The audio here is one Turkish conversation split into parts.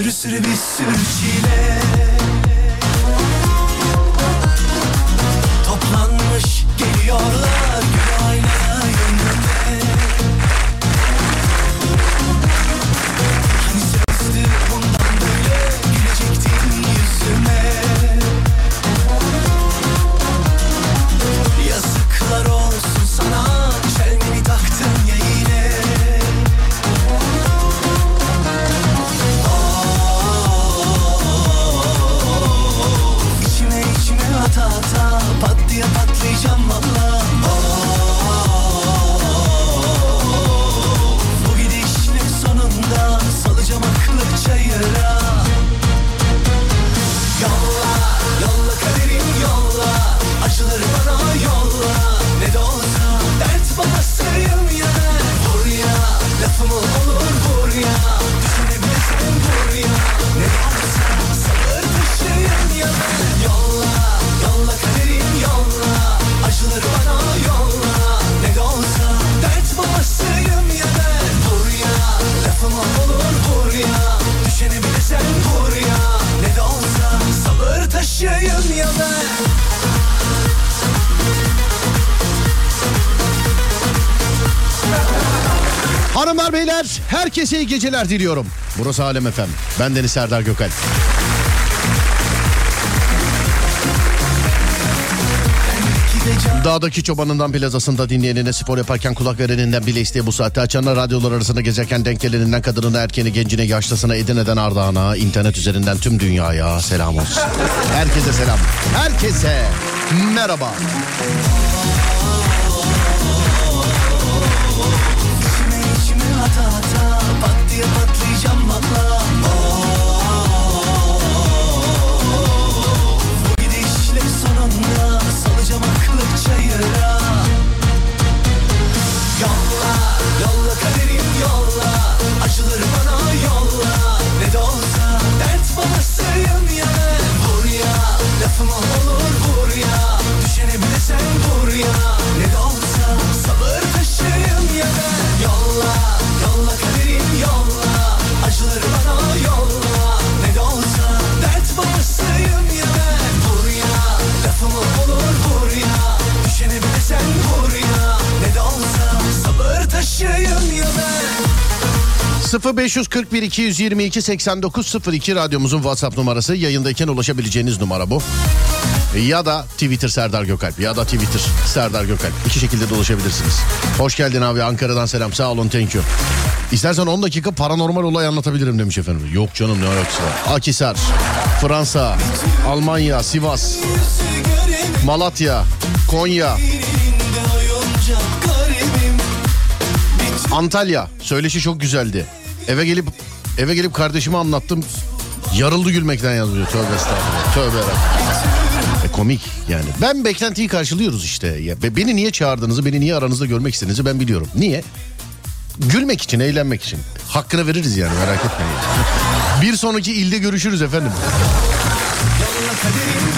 Sürü sürü bir sürü çile geceler diliyorum. Burası Alem Efem. Ben Deniz Serdar Gökalp. Dağdaki çobanından plazasında dinleyenine spor yaparken kulak vereninden bile isteye bu saatte açanlar radyolar arasında gezerken denk geleninden kadınına erkeğine gencine yaşlısına Edirne'den Ardahan'a internet üzerinden tüm dünyaya selam olsun. Herkese selam. Herkese merhaba. İçime diye patlayacağım valla. Bu gidişle sonunda Salacağım aklı çayıra. Yolla, yolla kaderim yolla. Acıları bana yolla. Ne de olsa dert babasıyım ya. Ben Vur ya, lafıma olur vur ya. Düşünebilirsen vur ya. Ne de olsa sabır taşıyım ya. Yolla, yolla kaderim 0541 222 8902 radyomuzun WhatsApp numarası. Yayındayken ulaşabileceğiniz numara bu. Ya da Twitter Serdar Gökalp ya da Twitter Serdar Gökalp. İki şekilde de ulaşabilirsiniz. Hoş geldin abi Ankara'dan selam sağ olun thank you. İstersen 10 dakika paranormal olay anlatabilirim demiş efendim. Yok canım ne alakası var. Akisar, Fransa, Almanya, Sivas, Malatya, Konya, Antalya. Söyleşi çok güzeldi. Eve gelip eve gelip kardeşime anlattım. Yarıldı gülmekten yazıyor. Tövbe estağfurullah. Tövbe. E, komik yani. Ben beklentiyi karşılıyoruz işte. Ya, be- beni niye çağırdığınızı, beni niye aranızda görmek istediğinizi ben biliyorum. Niye? Gülmek için, eğlenmek için. Hakkını veririz yani merak etmeyin. Bir sonraki ilde görüşürüz efendim.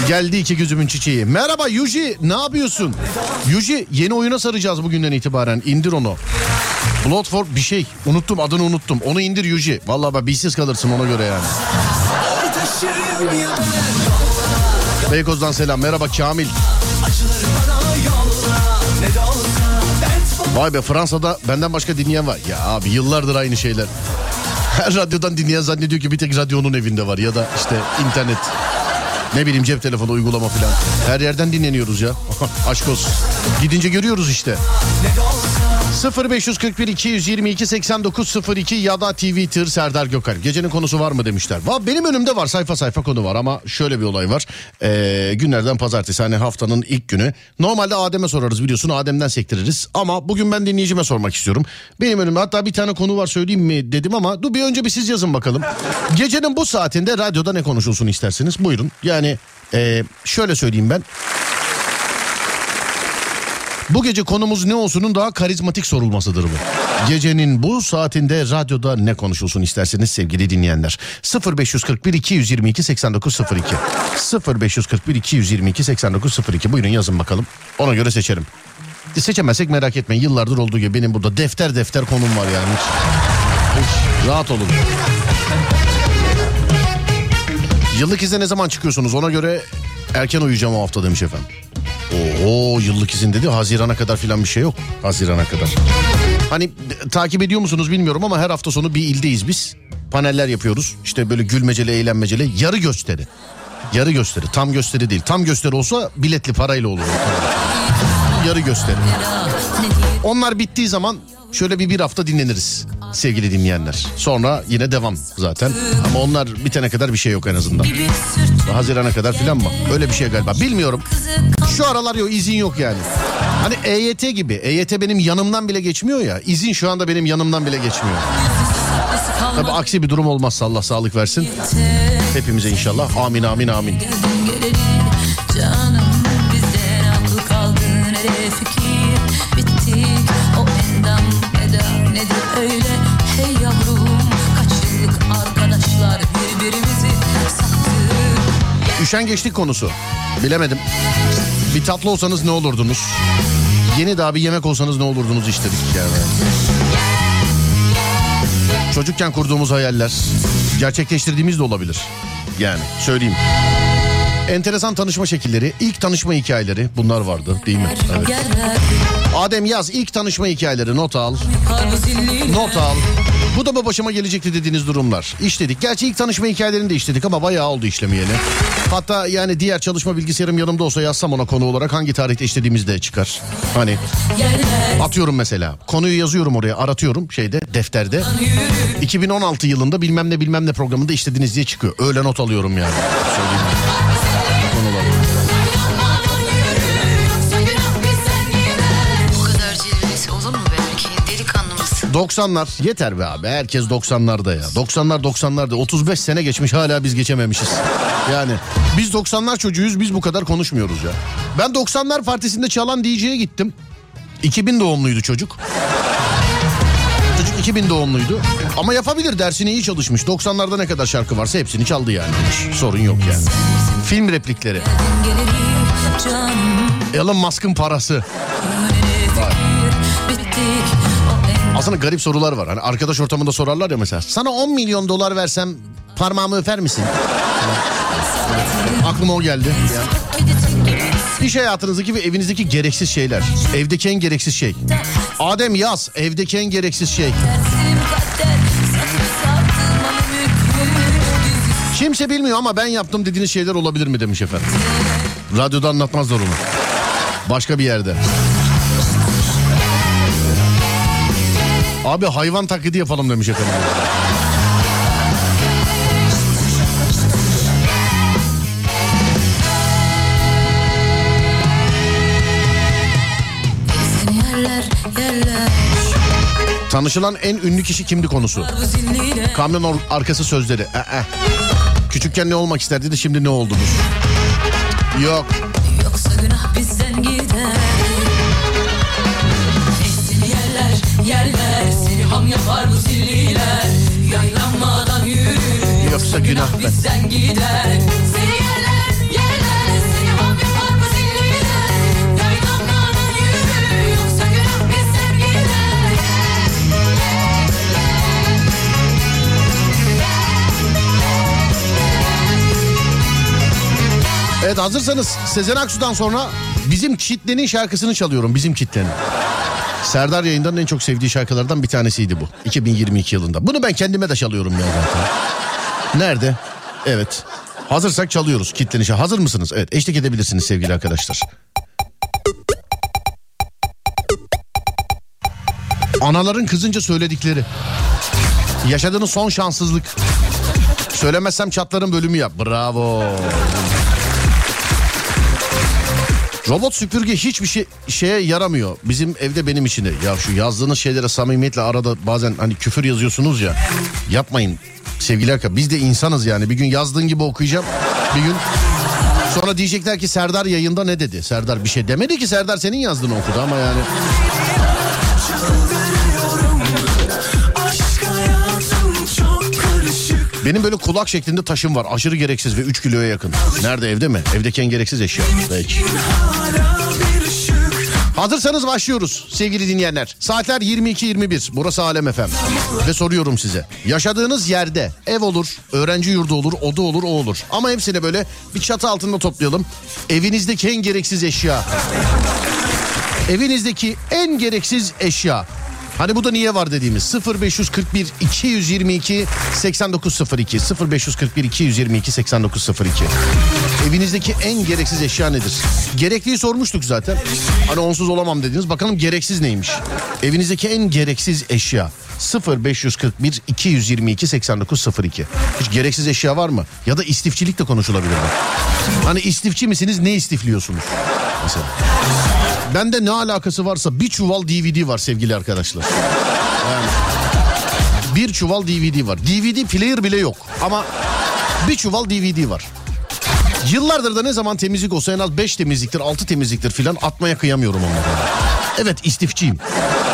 Geldi iki gözümün çiçeği. Merhaba Yuji ne yapıyorsun? Yuji yeni oyuna saracağız bugünden itibaren. İndir onu. Bloodford bir şey. Unuttum adını unuttum. Onu indir Yuji. Vallahi bak bilsiz kalırsın ona göre yani. Beykoz'dan selam. Merhaba Kamil. Ne Vay be Fransa'da benden başka dinleyen var. Ya abi yıllardır aynı şeyler. Her radyodan dinleyen zannediyor ki bir tek radyonun evinde var. Ya da işte internet. Ne bileyim cep telefonu uygulama falan. Her yerden dinleniyoruz ya. Aşk olsun. Gidince görüyoruz işte. 0541 222 8902 ya da Twitter Serdar Gökalp. Gecenin konusu var mı demişler. Va benim önümde var sayfa sayfa konu var ama şöyle bir olay var. Ee, günlerden pazartesi hani haftanın ilk günü. Normalde Adem'e sorarız biliyorsun Adem'den sektiririz. Ama bugün ben dinleyicime sormak istiyorum. Benim önümde hatta bir tane konu var söyleyeyim mi dedim ama dur bir önce bir siz yazın bakalım. Gecenin bu saatinde radyoda ne konuşulsun istersiniz? Buyurun. Yani ee, şöyle söyleyeyim ben. Bu gece konumuz ne olsunun daha karizmatik sorulmasıdır bu. Gecenin bu saatinde radyoda ne konuşulsun isterseniz sevgili dinleyenler. 0541 222 8902 0541 222 8902 buyurun yazın bakalım. Ona göre seçerim. Seçemezsek merak etmeyin. Yıllardır olduğu gibi benim burada defter defter konum var yani. Hiç Hiç. Rahat olun. Yıllık izne ne zaman çıkıyorsunuz? Ona göre erken uyuyacağım o hafta demiş efendim. Oo yıllık izin dedi. Hazirana kadar filan bir şey yok. Hazirana kadar. Hani takip ediyor musunuz bilmiyorum ama her hafta sonu bir ildeyiz biz. Paneller yapıyoruz. İşte böyle gülmeceli, eğlenmeceli. Yarı gösteri. Yarı gösteri. Tam gösteri değil. Tam gösteri olsa biletli parayla olur. Yarı gösteri. Onlar bittiği zaman şöyle bir bir hafta dinleniriz sevgili dinleyenler. Sonra yine devam zaten. Ama onlar bitene kadar bir şey yok en azından. Hazirana kadar filan mı? Öyle bir şey galiba. Bilmiyorum. Şu aralar yok izin yok yani. Hani EYT gibi. EYT benim yanımdan bile geçmiyor ya. İzin şu anda benim yanımdan bile geçmiyor. Tabi aksi bir durum olmazsa Allah sağlık versin. Hepimize inşallah. Amin amin amin. Üşengeçlik konusu. Bilemedim. Bir tatlı olsanız ne olurdunuz? Yeni daha bir yemek olsanız ne olurdunuz istedik yani. Çocukken kurduğumuz hayaller gerçekleştirdiğimiz de olabilir. Yani söyleyeyim. Enteresan tanışma şekilleri, ilk tanışma hikayeleri bunlar vardı değil mi? Evet. Adem yaz ilk tanışma hikayeleri not al. Not al. Bu da mı başıma gelecekti dediğiniz durumlar. İşledik. Gerçi ilk tanışma hikayelerini de işledik ama bayağı oldu işlemeyeli. Hatta yani diğer çalışma bilgisayarım yanımda olsa yazsam ona konu olarak hangi tarihte işlediğimiz de çıkar. Hani atıyorum mesela. Konuyu yazıyorum oraya aratıyorum şeyde defterde. 2016 yılında bilmem ne bilmem ne programında işlediniz diye çıkıyor. Öyle not alıyorum yani. Söyleyeyim. 90'lar yeter be abi herkes 90'larda ya. 90'lar 90'larda 35 sene geçmiş hala biz geçememişiz. Yani biz 90'lar çocuğuyuz biz bu kadar konuşmuyoruz ya. Ben 90'lar partisinde çalan DJ'ye gittim. 2000 doğumluydu çocuk. Çocuk 2000 doğumluydu. Ama yapabilir dersini iyi çalışmış. 90'larda ne kadar şarkı varsa hepsini çaldı yani demiş. sorun yok yani. Film replikleri. Elon Musk'ın parası Aslında garip sorular var. Hani arkadaş ortamında sorarlar ya mesela. Sana 10 milyon dolar versem parmağımı öper misin? Aklıma o geldi. İş hayatınızdaki ve evinizdeki gereksiz şeyler. Evdeki en gereksiz şey. Adem yaz. Evdeki en gereksiz şey. Kimse bilmiyor ama ben yaptım dediğiniz şeyler olabilir mi demiş efendim. Radyoda anlatmazlar onu. Başka bir yerde. Abi hayvan taklidi yapalım demiş efendim. Tanışılan en ünlü kişi kimdi konusu. Kamyon arkası sözleri. Ee, Küçükken ne olmak isterdi de şimdi ne oldunuz? Yok. Yoksa günah bizden gider yerler yerler ham yapar bu zilliler Yaylanmadan yürü Yoksa günah bizden gider. Seni yerler yerler Seni ham yapar bu zilliler Yaylanmadan yürü Yoksa günah bizden gider. Evet hazırsanız Sezen Aksu'dan sonra bizim kitlenin şarkısını çalıyorum. Bizim kitlenin. Serdar yayından en çok sevdiği şarkılardan bir tanesiydi bu. 2022 yılında. Bunu ben kendime de çalıyorum ya zaten. Nerede? Evet. Hazırsak çalıyoruz kitlenin şarkı. Hazır mısınız? Evet eşlik edebilirsiniz sevgili arkadaşlar. Anaların kızınca söyledikleri. Yaşadığınız son şanssızlık. Söylemezsem çatların bölümü yap. Bravo. Robot süpürge hiçbir şey şeye yaramıyor. Bizim evde benim işine. Ya şu yazdığınız şeylere samimiyetle arada bazen hani küfür yazıyorsunuz ya. Yapmayın sevgili arkadaşlar. Biz de insanız yani. Bir gün yazdığın gibi okuyacağım. Bir gün sonra diyecekler ki Serdar yayında ne dedi? Serdar bir şey demedi ki Serdar senin yazdığını okudu ama yani. Benim böyle kulak şeklinde taşım var. Aşırı gereksiz ve 3 kiloya yakın. Nerede evde mi? Evdeki en gereksiz eşya. Peki. Hazırsanız başlıyoruz sevgili dinleyenler. Saatler 22.21 burası Alem FM. Ve soruyorum size. Yaşadığınız yerde ev olur, öğrenci yurdu olur, oda olur, o olur. Ama hepsini böyle bir çatı altında toplayalım. Evinizdeki en gereksiz eşya. Evinizdeki en gereksiz eşya. Hani bu da niye var dediğimiz 0541 222 8902 0541 222 8902 Evinizdeki en gereksiz eşya nedir? Gerekliyi sormuştuk zaten. Hani onsuz olamam dediniz. Bakalım gereksiz neymiş? Evinizdeki en gereksiz eşya 0541 222 8902 Hiç gereksiz eşya var mı? Ya da istifçilik de konuşulabilir. mi? Hani istifçi misiniz? Ne istifliyorsunuz? Mesela. Bende ne alakası varsa bir çuval DVD var sevgili arkadaşlar. Yani bir çuval DVD var. DVD player bile yok ama bir çuval DVD var. Yıllardır da ne zaman temizlik olsa en az 5 temizliktir 6 temizliktir filan atmaya kıyamıyorum onları. Evet istifçiyim.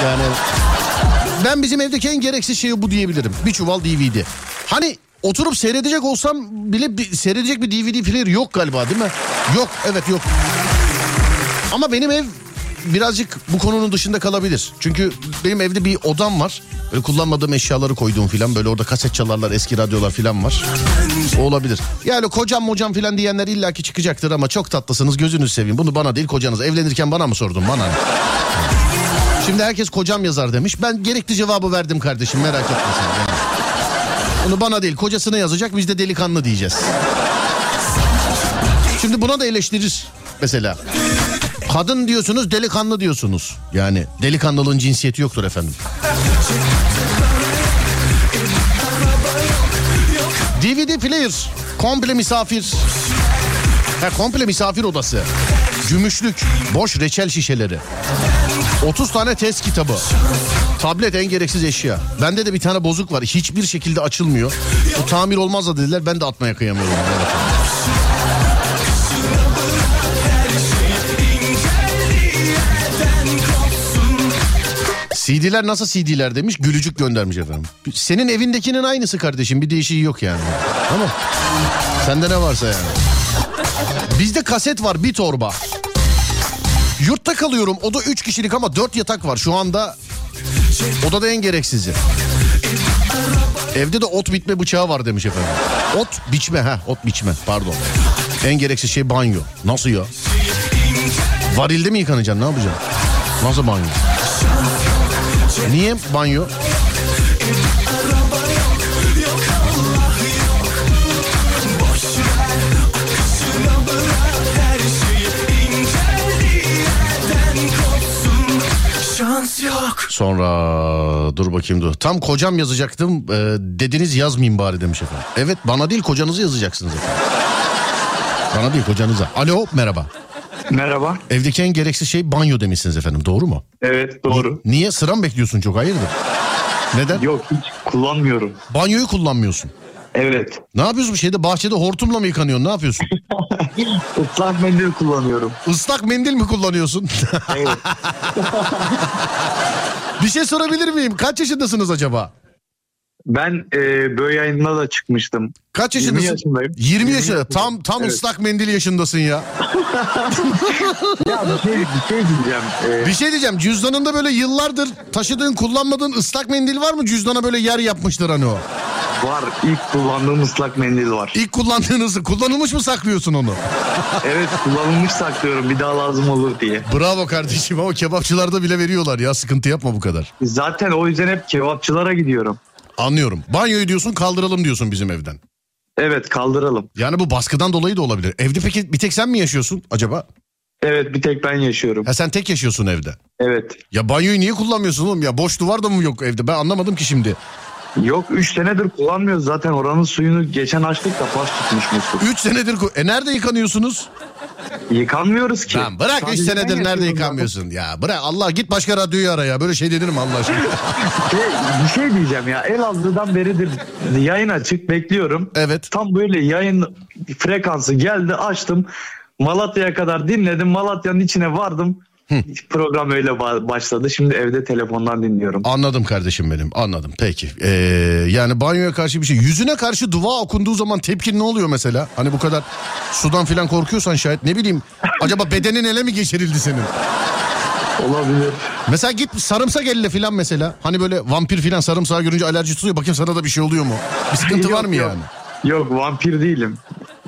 Yani ben bizim evdeki en gereksiz şey bu diyebilirim. Bir çuval DVD. Hani oturup seyredecek olsam bile bir, seyredecek bir DVD player yok galiba değil mi? Yok evet yok. Ama benim ev birazcık bu konunun dışında kalabilir. Çünkü benim evde bir odam var. Böyle kullanmadığım eşyaları koyduğum filan böyle orada kaset çalarlar eski radyolar filan var. O olabilir. Yani kocam mocam filan diyenler illaki çıkacaktır ama çok tatlısınız gözünüzü seveyim. Bunu bana değil kocanız evlenirken bana mı sordun bana? Şimdi herkes kocam yazar demiş. Ben gerekli cevabı verdim kardeşim merak etme sen. Yani. Bunu bana değil kocasına yazacak biz de delikanlı diyeceğiz. Şimdi buna da eleştirir mesela. Kadın diyorsunuz delikanlı diyorsunuz. Yani delikanlılığın cinsiyeti yoktur efendim. DVD player, komple misafir. Ha, komple misafir odası. Gümüşlük, boş reçel şişeleri. 30 tane test kitabı. Tablet en gereksiz eşya. Bende de bir tane bozuk var. Hiçbir şekilde açılmıyor. Bu tamir olmaz da dediler. Ben de atmaya kıyamıyorum. CD'ler nasıl CD'ler demiş gülücük göndermiş efendim. Senin evindekinin aynısı kardeşim bir değişiği yok yani. Tamam. Sende ne varsa yani. Bizde kaset var bir torba. Yurtta kalıyorum oda 3 kişilik ama 4 yatak var şu anda. Odada en gereksizi. Evde de ot bitme bıçağı var demiş efendim. Ot biçme ha ot biçme pardon. En gereksiz şey banyo. Nasıl ya? Varilde mi yıkanacaksın ne yapacaksın? Nasıl banyo? Niye banyo? Sonra dur bakayım dur. Tam kocam yazacaktım e, dediniz yazmayayım bari demiş efendim. Evet bana değil kocanızı yazacaksınız efendim. Bana değil kocanıza. Alo merhaba. Merhaba. Evdeki en gereksiz şey banyo demişsiniz efendim doğru mu? Evet doğru. Niye sıra mı bekliyorsun çok hayırdır? Neden? Yok hiç kullanmıyorum. Banyoyu kullanmıyorsun. Evet. Ne yapıyorsun bir şeyde bahçede hortumla mı yıkanıyorsun ne yapıyorsun? Islak mendil kullanıyorum. Islak mendil mi kullanıyorsun? Evet. bir şey sorabilir miyim? Kaç yaşındasınız acaba? Ben e, böyle yayında da çıkmıştım. Kaç 20 yaşındasın? yaşındayım. 20 yaşında. yaşındayım. Tam tam Evet. ıslak mendil yaşındasın ya. Ya bir şey, bir şey diyeceğim. E, Bir şey diyeceğim. Cüzdanında böyle yıllardır taşıdığın, kullanmadığın ıslak mendil var mı? Cüzdana böyle yer yapmıştır hani o. var. İlk kullandığım ıslak mendil var. İlk kullandığınızı kullanılmış mı saklıyorsun onu? Evet kullanılmış saklıyorum bir daha lazım olur diye. Bravo kardeşim ama kebapçılarda bile veriyorlar ya sıkıntı yapma bu kadar. Zaten o yüzden hep kebapçılara gidiyorum. Anlıyorum. Banyoyu diyorsun kaldıralım diyorsun bizim evden. Evet kaldıralım. Yani bu baskıdan dolayı da olabilir. Evde peki bir tek sen mi yaşıyorsun acaba? Evet bir tek ben yaşıyorum. Ha sen tek yaşıyorsun evde. Evet. Ya banyoyu niye kullanmıyorsun oğlum ya? Boş duvar da mı yok evde? Ben anlamadım ki şimdi. Yok 3 senedir kullanmıyoruz zaten oranın suyunu geçen açtık da pas tutmuş musluk. 3 senedir... E nerede yıkanıyorsunuz? Yıkanmıyoruz ki. Lan bırak 3 Sadece senedir nerede yıkanmıyorsun? Ya bırak Allah git başka radyoyu ara ya. Böyle şey denir mi Allah aşkına? Şey, bir şey diyeceğim ya Elazığ'dan beridir yayın açık bekliyorum. evet. Tam böyle yayın frekansı geldi açtım. Malatya'ya kadar dinledim. Malatya'nın içine vardım. Program öyle ba- başladı. Şimdi evde telefondan dinliyorum. Anladım kardeşim benim anladım peki. Ee, yani banyoya karşı bir şey. Yüzüne karşı dua okunduğu zaman tepkin ne oluyor mesela? Hani bu kadar sudan filan korkuyorsan şayet ne bileyim. Acaba bedenin ele mi geçirildi senin? Olabilir. Mesela git sarımsak elle filan mesela. Hani böyle vampir filan sarımsağı görünce alerji tutuyor. Bakayım sana da bir şey oluyor mu? Bir sıkıntı var Yok, mı yok. yani? Yok vampir değilim.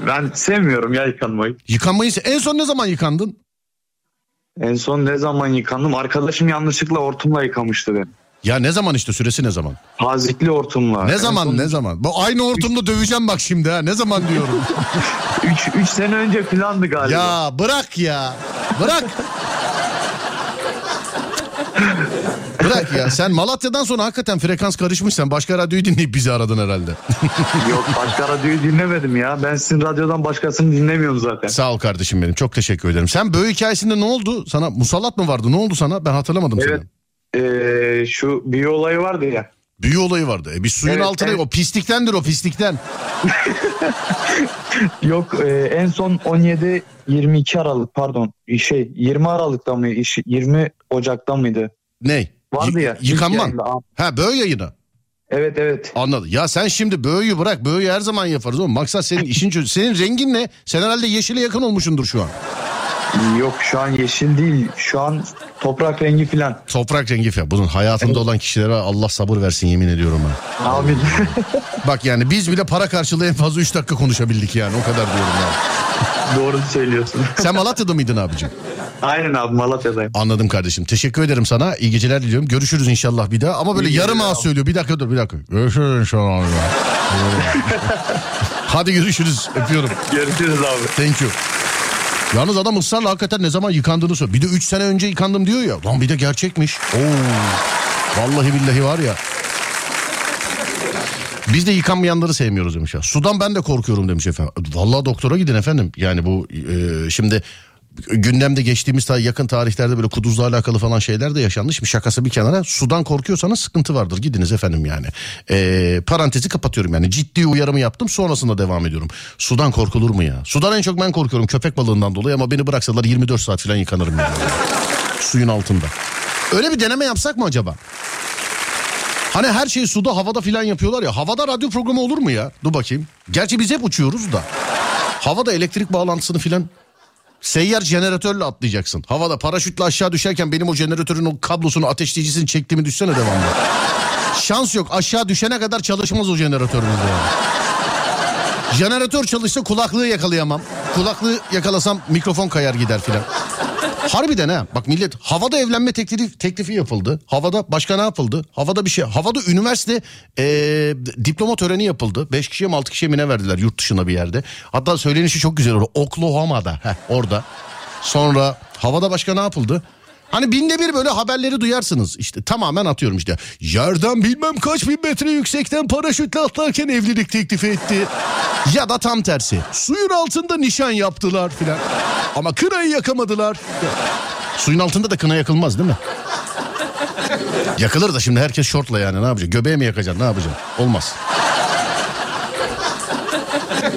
Ben sevmiyorum ya yıkanmayı. Yıkanmayı en son ne zaman yıkandın? En son ne zaman yıkandım? Arkadaşım yanlışlıkla hortumla yıkamıştı beni. Ya ne zaman işte süresi ne zaman? Tazikli hortumla. Ne zaman ne zaman? Bu aynı hortumda döveceğim bak şimdi ha. Ne zaman diyorum. 3 sene önce filandı galiba. ya bırak ya. Bırak. Bırak ya sen Malatya'dan sonra hakikaten frekans karışmış sen başka radyoyu dinleyip bizi aradın herhalde. Yok başka radyoyu dinlemedim ya. Ben sizin radyodan başkasını dinlemiyorum zaten. Sağ ol kardeşim benim çok teşekkür ederim. Sen böyle hikayesinde ne oldu? Sana musallat mı vardı? Ne oldu sana? Ben hatırlamadım Evet. seni. Ee, şu büyü olayı vardı ya. Büyü olayı vardı. E bir suyun Evet, altına evet. o pisliktendir o pislikten. Yok e, en son 17 22 Aralık pardon şey 20 Aralık'ta mı iş- 20 Ocak'ta mıydı? Ne? Vardı ya. Yıkanman. Ha böyle yayını. Evet evet. Anladım. Ya sen şimdi böğüyü bırak. Böğüyü her zaman yaparız oğlum. Maksat senin işin çözü. Senin rengin ne? Sen herhalde yeşile yakın olmuşsundur şu an. Yok şu an yeşil değil. Şu an toprak rengi filan. Toprak rengi falan. Bunun hayatında olan kişilere Allah sabır versin yemin ediyorum ha. Amin. Bak yani biz bile para karşılığı en fazla 3 dakika konuşabildik yani. O kadar diyorum yani. Doğru söylüyorsun. Sen Malatya'da mıydın abicim? Aynen abi Malatya'dayım. Anladım kardeşim. Teşekkür ederim sana. İyi geceler diliyorum. Görüşürüz inşallah bir daha. Ama böyle İyi yarım ağız söylüyor. Bir dakika dur bir dakika. Görüşürüz inşallah. Hadi görüşürüz. Öpüyorum. Görüşürüz abi. Thank you. Yalnız adam ısrarla hakikaten ne zaman yıkandığını söylüyor. Bir de 3 sene önce yıkandım diyor ya. Lan bir de gerçekmiş. Oo. Vallahi billahi var ya. Biz de yıkanmayanları sevmiyoruz demiş ya. Sudan ben de korkuyorum demiş efendim. Vallahi doktora gidin efendim. Yani bu e, şimdi gündemde geçtiğimiz ta- yakın tarihlerde böyle kuduzla alakalı falan şeyler de yaşandı. Şimdi şakası bir kenara sudan korkuyorsanız sıkıntı vardır. Gidiniz efendim yani. E, parantezi kapatıyorum yani. Ciddi uyarımı yaptım sonrasında devam ediyorum. Sudan korkulur mu ya? Sudan en çok ben korkuyorum köpek balığından dolayı ama beni bıraksalar 24 saat falan yıkanırım yani. Suyun altında. Öyle bir deneme yapsak mı acaba? Hani her şeyi suda havada filan yapıyorlar ya. Havada radyo programı olur mu ya? Dur bakayım. Gerçi biz hep uçuyoruz da. Havada elektrik bağlantısını filan seyyar jeneratörle atlayacaksın. Havada paraşütle aşağı düşerken benim o jeneratörün o kablosunu ateşleyicisini çektiğimi düşsene devamlı. Şans yok aşağı düşene kadar çalışmaz o jeneratörümüz yani. Jeneratör çalışsa kulaklığı yakalayamam. Kulaklığı yakalasam mikrofon kayar gider filan. Harbiden ha bak millet havada evlenme teklifi, teklifi yapıldı. Havada başka ne yapıldı? Havada bir şey. Havada üniversite eee, diploma töreni yapıldı. 5 kişiye mi 6 kişiye mi ne verdiler yurt dışında bir yerde. Hatta söylenişi çok güzel oldu. Oklahoma'da heh, orada. Sonra havada başka ne yapıldı? Hani binde bir böyle haberleri duyarsınız. İşte tamamen atıyorum işte. Yerden bilmem kaç bin metre yüksekten paraşütle atlarken evlilik teklifi etti. Ya da tam tersi. Suyun altında nişan yaptılar filan. Ama kınayı yakamadılar. Suyun altında da kına yakılmaz değil mi? Yakılır da şimdi herkes şortla yani ne yapacak? Göbeğe mi yakacaksın ne yapacaksın? Olmaz.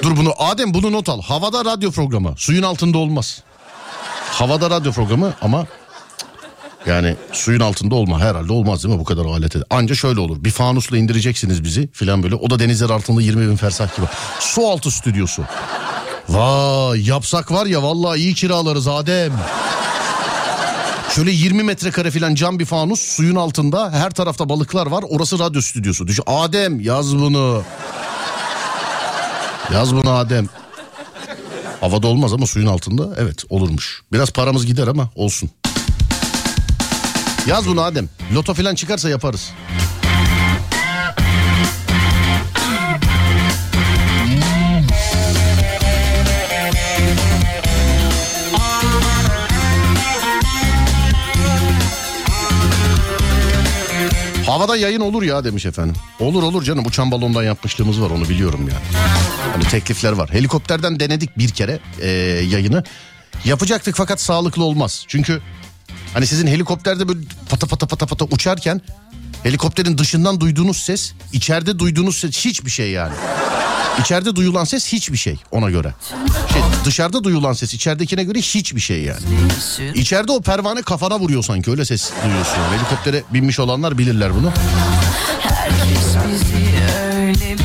Dur bunu Adem bunu not al. Havada radyo programı. Suyun altında olmaz. Havada radyo programı ama yani suyun altında olma herhalde olmaz değil mi bu kadar alete? Anca şöyle olur. Bir fanusla indireceksiniz bizi filan böyle. O da denizler altında 20 bin fersah gibi. Su altı stüdyosu. Vay yapsak var ya vallahi iyi kiralarız Adem. Şöyle 20 metrekare falan cam bir fanus suyun altında her tarafta balıklar var orası radyo stüdyosu. Düşün Adem yaz bunu. Yaz bunu Adem. Havada olmaz ama suyun altında evet olurmuş. Biraz paramız gider ama olsun. Yaz bunu Adem. Loto falan çıkarsa yaparız. Havada yayın olur ya demiş efendim. Olur olur canım uçan balondan yapmışlığımız var onu biliyorum yani. Hani teklifler var. Helikopterden denedik bir kere e, yayını. Yapacaktık fakat sağlıklı olmaz. Çünkü hani sizin helikopterde böyle pata pata pata pata uçarken helikopterin dışından duyduğunuz ses, içeride duyduğunuz ses hiçbir şey yani. İçeride duyulan ses hiçbir şey ona göre. Şey, dışarıda duyulan ses içeridekine göre hiçbir şey yani. İçeride o pervane kafana vuruyor sanki öyle ses duyuyorsun. Helikoptere binmiş olanlar bilirler bunu. Herkes bizi öyle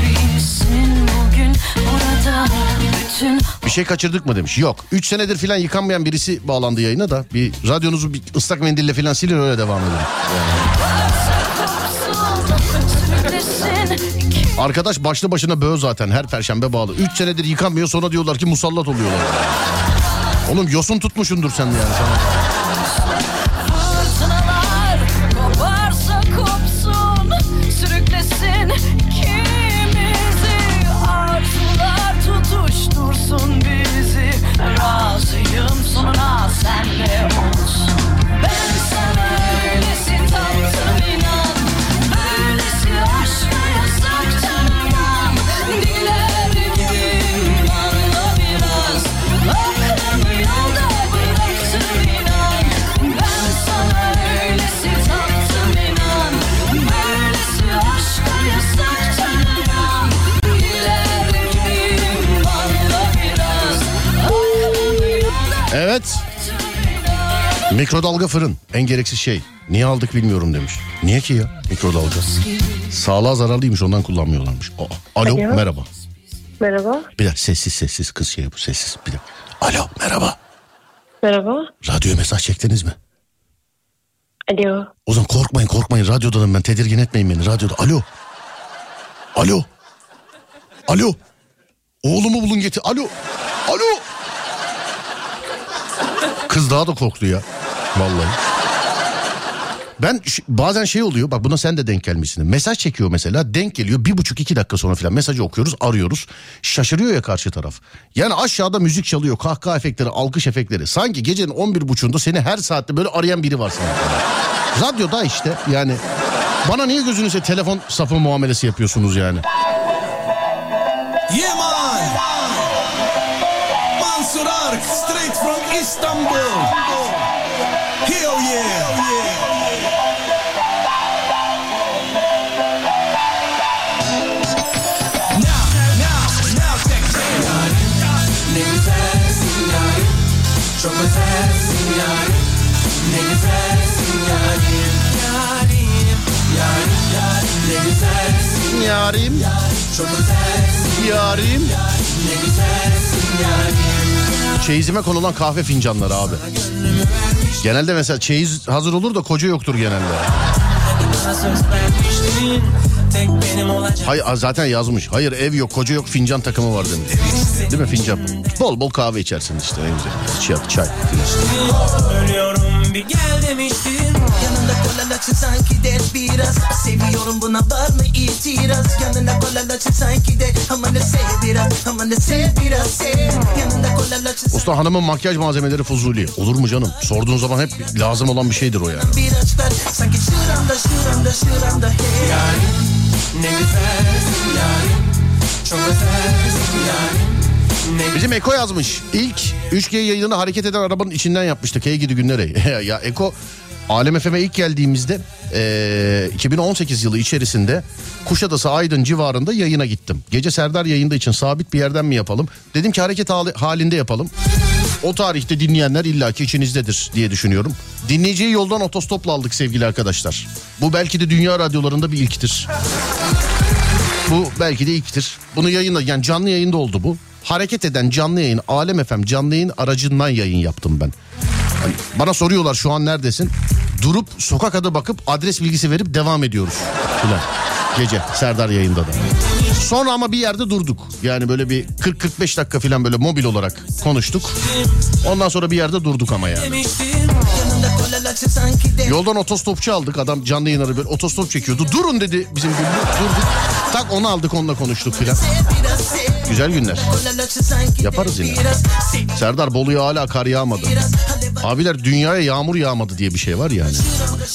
Bir şey kaçırdık mı demiş. Yok. 3 senedir filan yıkanmayan birisi bağlandı yayına da. Bir radyonuzu bir ıslak mendille filan silin öyle devam edin. Arkadaş başlı başına böğ zaten her perşembe bağlı. 3 senedir yıkanmıyor sonra diyorlar ki musallat oluyorlar. Oğlum yosun tutmuşundur sen yani sana. Mikrodalga fırın en gereksiz şey. Niye aldık bilmiyorum demiş. Niye ki ya mikrodalga? Sağlığa zararlıymış ondan kullanmıyorlarmış. Aa, alo, Alo. merhaba. Merhaba. Bir dakika sessiz sessiz kız şey bu sessiz. Bir dakika. Alo merhaba. Merhaba. Radyoya mesaj çektiniz mi? Alo. O zaman korkmayın korkmayın radyodanım ben tedirgin etmeyin beni radyoda. Alo. Alo. Alo. Oğlumu bulun getir. Alo. Alo. Kız daha da korktu ya. Vallahi. Ben bazen şey oluyor bak buna sen de denk gelmişsin. Mesaj çekiyor mesela denk geliyor bir buçuk iki dakika sonra falan mesajı okuyoruz arıyoruz. Şaşırıyor ya karşı taraf. Yani aşağıda müzik çalıyor kahkaha efektleri alkış efektleri. Sanki gecenin on bir buçuğunda seni her saatte böyle arayan biri var sana. Radyoda işte yani. Bana niye gözünüze telefon sapı muamelesi yapıyorsunuz yani? Yeah man Mansur Ark straight from Istanbul Hell yeah. Check check Ne güzelsin yarim. Yarim. Ne güzelsin yarim Yarim, yarim, yarim Ne güzelsin Yarim, çok özelsin yarim. Ne güzelsin yarim Çeyizime konulan kahve fincanları abi. Genelde mesela çeyiz hazır olur da koca yoktur genelde. Hayır zaten yazmış. Hayır ev yok koca yok fincan takımı var demiş. Değil mi fincan? Bol bol kahve içersin işte ne güzel. Çay, çay. Bir gel demiştin Yanında kolalaçı sanki de biraz. Seviyorum buna var mı itiraz? Yanında kolalaçı sanki de Ama ne sev biraz Ama ne sev biraz sev. Yanında kolalaçı Usta hanımın makyaj malzemeleri fuzuli. Olur mu canım? Sorduğun zaman hep lazım olan bir şeydir o yani. bir açlar. Sanki şuramda şuramda şuramda hey. Ne güzelsin yarim. Çok özelsin yarim Bizim Eko yazmış. İlk 3G yayınını hareket eden arabanın içinden yapmıştık. Hey gidi günlere. ya Eko Alem FM'e ilk geldiğimizde eee, 2018 yılı içerisinde Kuşadası Aydın civarında yayına gittim. Gece Serdar yayında için sabit bir yerden mi yapalım? Dedim ki hareket hali- halinde yapalım. O tarihte dinleyenler illaki içinizdedir diye düşünüyorum. Dinleyiciyi yoldan otostopla aldık sevgili arkadaşlar. Bu belki de dünya radyolarında bir ilktir. Bu belki de ilktir. Bunu yayında yani canlı yayında oldu bu. Hareket eden canlı yayın Alem FM canlı yayın aracından yayın yaptım ben. Hani bana soruyorlar şu an neredesin? Durup sokak adı bakıp adres bilgisi verip devam ediyoruz. Filan. Gece Serdar yayında da. Sonra ama bir yerde durduk. Yani böyle bir 40-45 dakika falan böyle mobil olarak konuştuk. Ondan sonra bir yerde durduk ama yani. Yoldan otostopçu aldık. Adam canlı yayın arıyor böyle otostop çekiyordu. Durun dedi bizim güllü. Durduk. Tak onu aldık onunla konuştuk filan. Güzel günler. Yaparız yine. Serdar Bolu'ya hala kar yağmadı. Abiler dünyaya yağmur yağmadı diye bir şey var yani.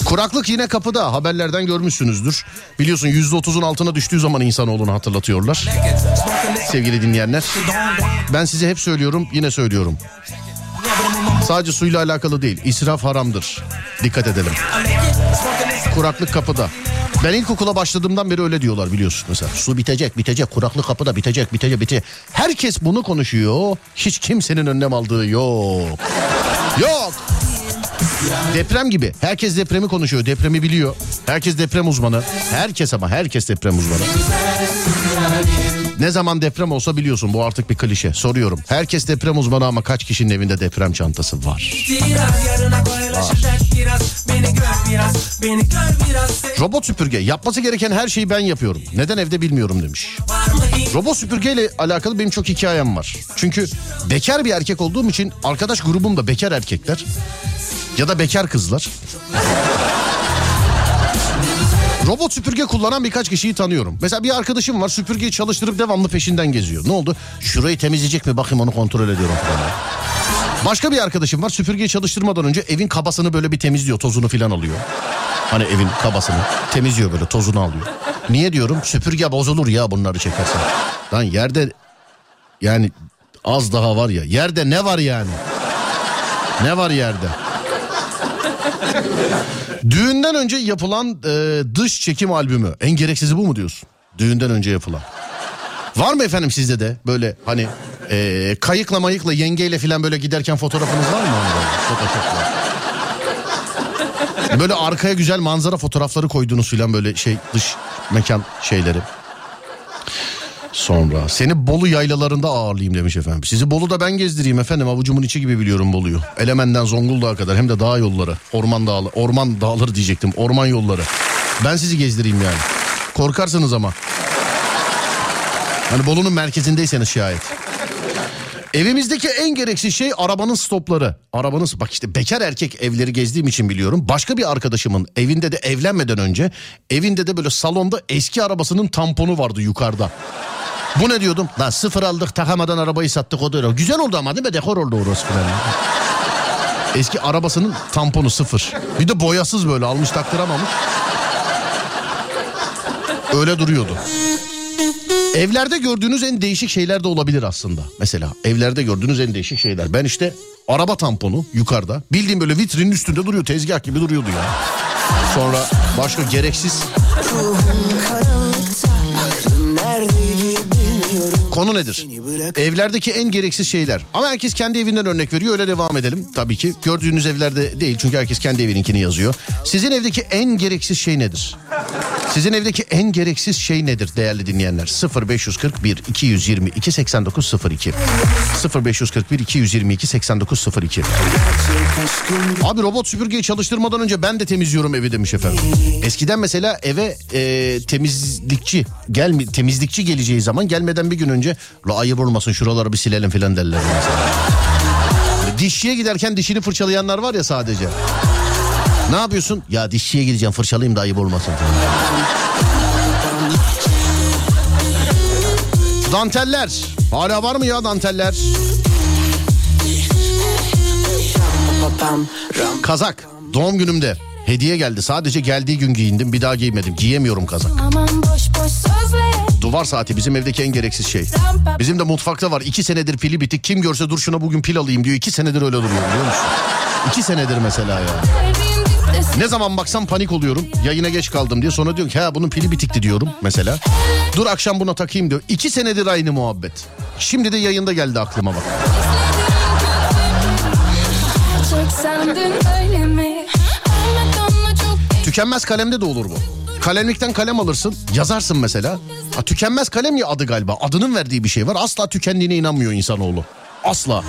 Kuraklık yine kapıda haberlerden görmüşsünüzdür. Biliyorsun %30'un altına düştüğü zaman insanoğlunu hatırlatıyorlar. Sevgili dinleyenler. Ben size hep söylüyorum yine söylüyorum. Sadece suyla alakalı değil israf haramdır. Dikkat edelim. Kuraklık kapıda. Ben ilkokula başladığımdan beri öyle diyorlar biliyorsun mesela. Su bitecek, bitecek, kuraklık kapıda bitecek, bitecek, bitecek. Herkes bunu konuşuyor. Hiç kimsenin önlem aldığı yok. Yok. Deprem gibi. Herkes depremi konuşuyor. Depremi biliyor. Herkes deprem uzmanı. Herkes ama herkes deprem uzmanı. Ne zaman deprem olsa biliyorsun bu artık bir klişe. Soruyorum. Herkes deprem uzmanı ama kaç kişinin evinde deprem çantası var? Robot süpürge yapması gereken her şeyi ben yapıyorum. Neden evde bilmiyorum demiş. Robot süpürgeyle alakalı benim çok hikayem var. Çünkü bekar bir erkek olduğum için arkadaş grubum da bekar erkekler ya da bekar kızlar. Robot süpürge kullanan birkaç kişiyi tanıyorum. Mesela bir arkadaşım var süpürgeyi çalıştırıp devamlı peşinden geziyor. Ne oldu? Şurayı temizleyecek mi bakayım onu kontrol ediyorum falan. Başka bir arkadaşım var süpürgeyi çalıştırmadan önce evin kabasını böyle bir temizliyor tozunu falan alıyor. Hani evin kabasını temizliyor böyle tozunu alıyor. Niye diyorum süpürge bozulur ya bunları çekersen. Lan yerde yani az daha var ya yerde ne var yani? Ne var yerde? Düğünden önce yapılan e, dış çekim albümü en gereksizi bu mu diyorsun? Düğünden önce yapılan. Var mı efendim sizde de böyle hani e, kayıkla mayıkla yengeyle falan böyle giderken fotoğrafınız var mı? Photoshop'la? Böyle arkaya güzel manzara fotoğrafları koyduğunuz falan böyle şey dış mekan şeyleri. Sonra seni Bolu yaylalarında ağırlayayım demiş efendim. Sizi Bolu'da ben gezdireyim efendim avucumun içi gibi biliyorum Bolu'yu. Elemen'den Zonguldak'a kadar hem de dağ yolları. Orman dağları, orman dağları diyecektim orman yolları. Ben sizi gezdireyim yani. Korkarsınız ama. Hani Bolu'nun merkezindeyseniz şayet. Evimizdeki en gereksiz şey arabanın stopları. Arabanın bak işte bekar erkek evleri gezdiğim için biliyorum. Başka bir arkadaşımın evinde de evlenmeden önce evinde de böyle salonda eski arabasının tamponu vardı yukarıda. Bu ne diyordum? Lan sıfır aldık takamadan arabayı sattık o da öyle. Güzel oldu ama değil mi? Dekor oldu orası falan. Eski arabasının tamponu sıfır. Bir de boyasız böyle almış taktıramamış. Öyle duruyordu. Evlerde gördüğünüz en değişik şeyler de olabilir aslında. Mesela evlerde gördüğünüz en değişik şeyler. Ben işte araba tamponu yukarıda. Bildiğim böyle vitrinin üstünde duruyor. Tezgah gibi duruyordu ya. Sonra başka gereksiz Konu nedir? Evlerdeki en gereksiz şeyler. Ama herkes kendi evinden örnek veriyor. Öyle devam edelim tabii ki. Gördüğünüz evlerde değil çünkü herkes kendi evininkini yazıyor. Sizin evdeki en gereksiz şey nedir? Sizin evdeki en gereksiz şey nedir değerli dinleyenler? 0541 222 8902 0541 222 8902 Abi robot süpürgeyi çalıştırmadan önce ben de temizliyorum evi demiş efendim. Eskiden mesela eve e, temizlikçi gel temizlikçi geleceği zaman gelmeden bir gün önce la ayıp olmasın şuraları bir silelim filan derler mesela. Dişçiye giderken dişini fırçalayanlar var ya sadece. Ne yapıyorsun? Ya dişçiye gideceğim fırçalayayım da ayıp olmasın. Danteller. Hala var mı ya danteller? Kazak. Doğum günümde. Hediye geldi. Sadece geldiği gün giyindim. Bir daha giymedim. Giyemiyorum kazak. Aman boş boş Duvar saati bizim evdeki en gereksiz şey. Bizim de mutfakta var. İki senedir pili bitik. Kim görse dur şuna bugün pil alayım diyor. İki senedir öyle duruyor biliyor musun? İki senedir mesela ya. Ne zaman baksam panik oluyorum. Yayına geç kaldım diye. Sonra diyorum ki ha bunun pili bitikti diyorum mesela. Dur akşam buna takayım diyor. İki senedir aynı muhabbet. Şimdi de yayında geldi aklıma bak. Tükenmez kalemde de olur bu. Kalemlikten kalem alırsın yazarsın mesela. Ha, tükenmez kalem ya adı galiba. Adının verdiği bir şey var. Asla tükendiğine inanmıyor insanoğlu. Asla.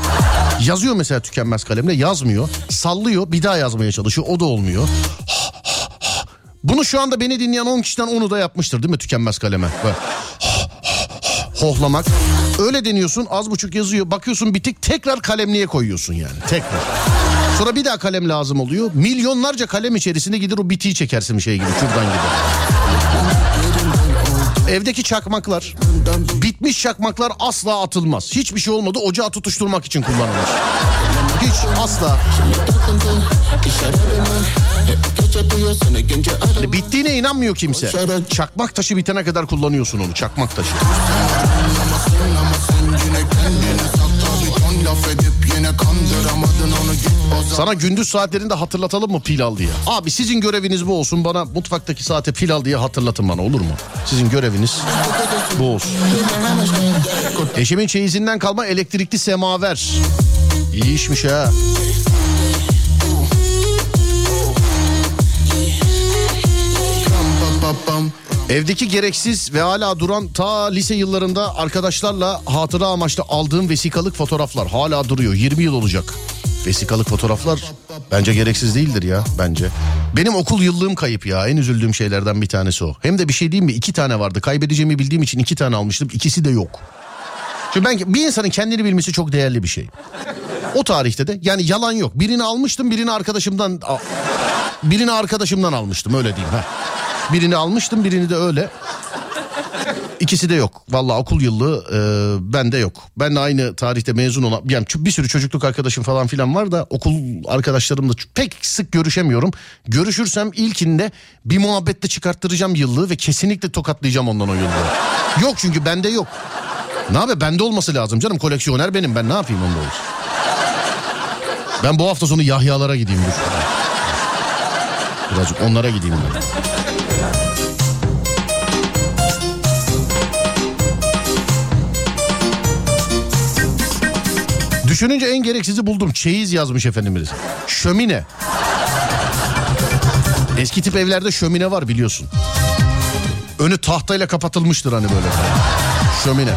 Yazıyor mesela tükenmez kalemle yazmıyor. Sallıyor bir daha yazmaya çalışıyor o da olmuyor. Bunu şu anda beni dinleyen 10 kişiden 10'u da yapmıştır değil mi tükenmez kaleme? Böyle hohlamak. Öyle deniyorsun az buçuk yazıyor. Bakıyorsun bitik tekrar kalemliğe koyuyorsun yani tekrar. Sonra bir daha kalem lazım oluyor. Milyonlarca kalem içerisinde gider o bitiği çekersin şey gibi şuradan gibi. Evdeki çakmaklar, bitmiş çakmaklar asla atılmaz. Hiçbir şey olmadı ocağı tutuşturmak için kullanılır. Hiç asla. Hani bittiğine inanmıyor kimse. Çakmak taşı bitene kadar kullanıyorsun onu çakmak taşı. Sana gündüz saatlerinde hatırlatalım mı pil al diye. Abi sizin göreviniz bu olsun bana mutfaktaki saate pil al diye hatırlatın bana olur mu? Sizin göreviniz bu olsun. Eşimin çeyizinden kalma elektrikli semaver. İyi işmiş ha. Evdeki gereksiz ve hala duran ta lise yıllarında arkadaşlarla hatıra amaçlı aldığım vesikalık fotoğraflar hala duruyor. 20 yıl olacak. Vesikalık fotoğraflar bence gereksiz değildir ya bence. Benim okul yıllığım kayıp ya en üzüldüğüm şeylerden bir tanesi o. Hem de bir şey diyeyim mi iki tane vardı kaybedeceğimi bildiğim için iki tane almıştım ikisi de yok. Çünkü ben bir insanın kendini bilmesi çok değerli bir şey. O tarihte de yani yalan yok. Birini almıştım birini arkadaşımdan birini arkadaşımdan almıştım öyle diyeyim. Heh. Birini almıştım birini de öyle. İkisi de yok. Vallahi okul yıllığı e, bende yok. Ben de aynı tarihte mezun olan yani bir sürü çocukluk arkadaşım falan filan var da okul arkadaşlarımla pek sık görüşemiyorum. Görüşürsem ilkinde bir muhabbette çıkarttıracağım yıllığı ve kesinlikle tokatlayacağım ondan o yıllığı. Yok çünkü bende yok. Ne abi bende olması lazım canım koleksiyoner benim ben ne yapayım onda olsun. Ben bu hafta sonu Yahyalara gideyim. Birazcık onlara gideyim ben. Düşününce en gereksizi buldum. Çeyiz yazmış efendimiz. Şömine. Eski tip evlerde şömine var biliyorsun. Önü tahtayla kapatılmıştır hani böyle. Şömine.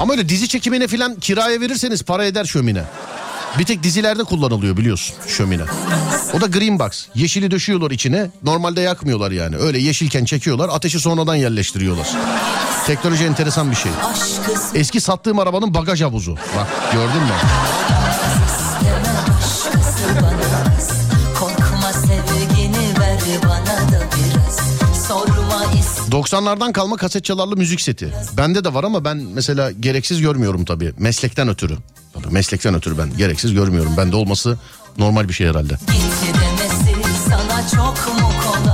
Ama öyle dizi çekimine falan kiraya verirseniz para eder şömine. Bir tek dizilerde kullanılıyor biliyorsun şömine. O da green box. Yeşili döşüyorlar içine. Normalde yakmıyorlar yani. Öyle yeşilken çekiyorlar. Ateşi sonradan yerleştiriyorlar. Teknoloji enteresan bir şey. Eski sattığım arabanın bagaj havuzu. Bak gördün mü? Korkma sevgini ver bana da biraz Sorma is 90'lardan kalma kaset çalarlı müzik seti. Bende de var ama ben mesela gereksiz görmüyorum tabii. Meslekten ötürü. Tabii meslekten ötürü ben gereksiz görmüyorum. Bende olması normal bir şey herhalde. sana çok mu kolay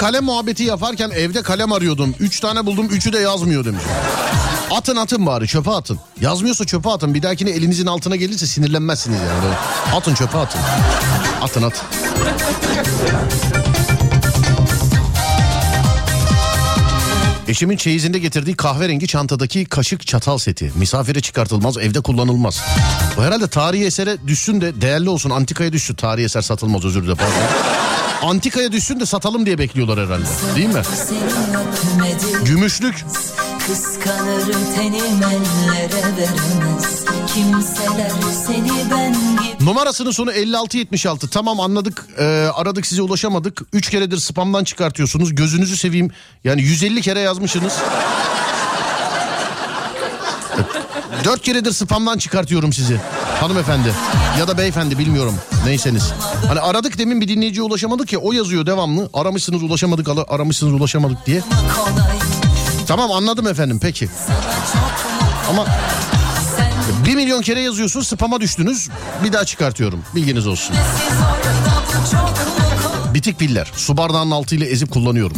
kalem muhabbeti yaparken evde kalem arıyordum. Üç tane buldum üçü de yazmıyor demiş. Atın atın bari çöpe atın. Yazmıyorsa çöpe atın. Bir dahakine elinizin altına gelirse sinirlenmezsiniz yani. Atın çöpe atın. Atın atın. Eşimin çeyizinde getirdiği kahverengi çantadaki kaşık çatal seti. Misafire çıkartılmaz, evde kullanılmaz. Bu herhalde tarihi esere düşsün de değerli olsun. Antikaya düşsün. Tarihi eser satılmaz özür dilerim. Antikaya düşsün de satalım diye bekliyorlar herhalde. Değil mi? Gümüşlük. Kıskanırım tenim ellere veremez Kimseler seni ben gibi Numarasının sonu 5676. Tamam anladık. Ee, aradık size ulaşamadık. 3 keredir spamdan çıkartıyorsunuz. Gözünüzü seveyim. Yani 150 kere yazmışsınız. 4 keredir spamdan çıkartıyorum sizi. Hanımefendi ya da beyefendi bilmiyorum neyseniz. Hani aradık demin bir dinleyiciye ulaşamadık ya o yazıyor devamlı. Aramışsınız ulaşamadık aramışsınız ulaşamadık diye. kolay Tamam anladım efendim peki. Ama 1 milyon kere yazıyorsunuz spama düştünüz. Bir daha çıkartıyorum bilginiz olsun. Bitik piller. Su bardağının altıyla ezip kullanıyorum.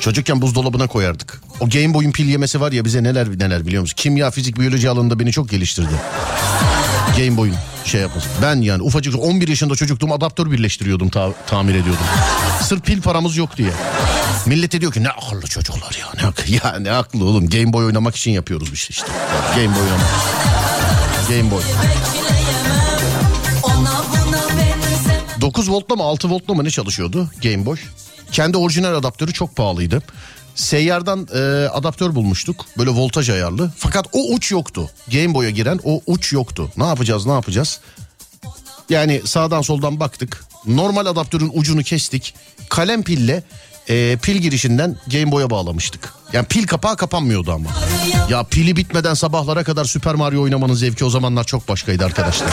Çocukken buzdolabına koyardık. O Game Boy'un pil yemesi var ya bize neler neler biliyor musun? Kimya, fizik, biyoloji alanında beni çok geliştirdi. Game Boy'un şey yapması. Ben yani ufacık 11 yaşında çocukluğum adaptör birleştiriyordum ta- tamir ediyordum. Sırf pil paramız yok diye. Millet de diyor ki ne akıllı çocuklar ya. Ne ak- ya ne akıllı oğlum Game Boy oynamak için yapıyoruz şey işte. Game Boy oynamak. Game Boy. Ona buna benzemem 9 voltla mı 6 voltla mı ne çalışıyordu Game Boy? Kendi orijinal adaptörü çok pahalıydı. Seyyardan e, adaptör bulmuştuk. Böyle voltaj ayarlı. Fakat o uç yoktu. Game Boy'a giren o uç yoktu. Ne yapacağız ne yapacağız? Yani sağdan soldan baktık. Normal adaptörün ucunu kestik. Kalem pille e, pil girişinden Game Boy'a bağlamıştık. Yani pil kapağı kapanmıyordu ama. Ya pili bitmeden sabahlara kadar Super Mario oynamanın zevki o zamanlar çok başkaydı arkadaşlar.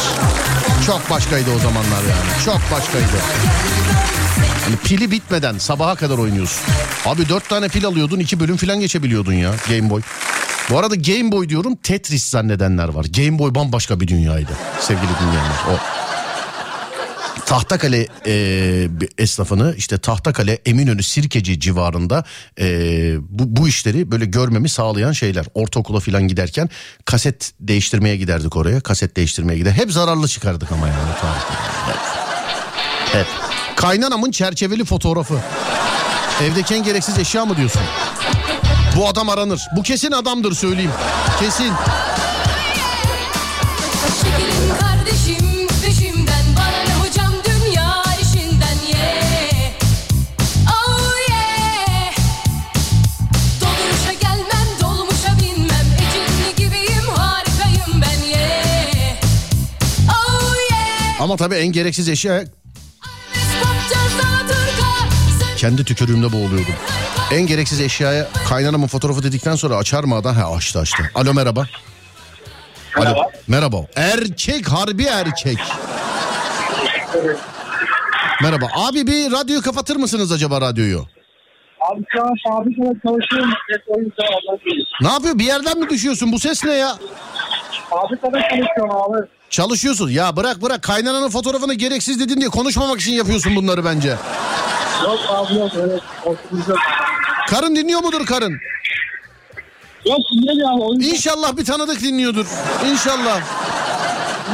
Çok başkaydı o zamanlar yani. Çok başkaydı. Hani pili bitmeden sabaha kadar oynuyorsun. Abi dört tane pil alıyordun iki bölüm falan geçebiliyordun ya Game Boy. Bu arada Game Boy diyorum Tetris zannedenler var. Game Boy bambaşka bir dünyaydı sevgili dinleyenler. O Tahtakale e, esnafını işte Tahtakale Eminönü Sirkeci civarında e, bu, bu işleri böyle görmemi sağlayan şeyler. Ortaokula falan giderken kaset değiştirmeye giderdik oraya. Kaset değiştirmeye gider. Hep zararlı çıkardık ama yani. Hep. Hep. Kaynanamın çerçeveli fotoğrafı. Evdeki en gereksiz eşya mı diyorsun? Bu adam aranır. Bu kesin adamdır söyleyeyim. Kesin. Ama tabii en gereksiz eşya kendi tükürüğümde boğuluyordum. En gereksiz eşyaya kaynanamın fotoğrafı dedikten sonra açar mı adam? Ha açtı açtı. Alo merhaba. Alo. Merhaba. Erkek harbi erkek. Merhaba. Abi bir radyoyu kapatır mısınız acaba radyoyu? Abi şu an fabrikada çalışıyorum. Ne yapıyor? Bir yerden mi düşüyorsun? Bu ses ne ya? Fabrikada çalışıyorum abi. Çalışıyorsun. Ya bırak bırak. Kaynananın fotoğrafını gereksiz dedin diye konuşmamak için yapıyorsun bunları bence. Yok abi yok öyle. Karın dinliyor mudur karın? Yok dinlemiyor abi. O yüzden İnşallah bir tanıdık dinliyordur. İnşallah.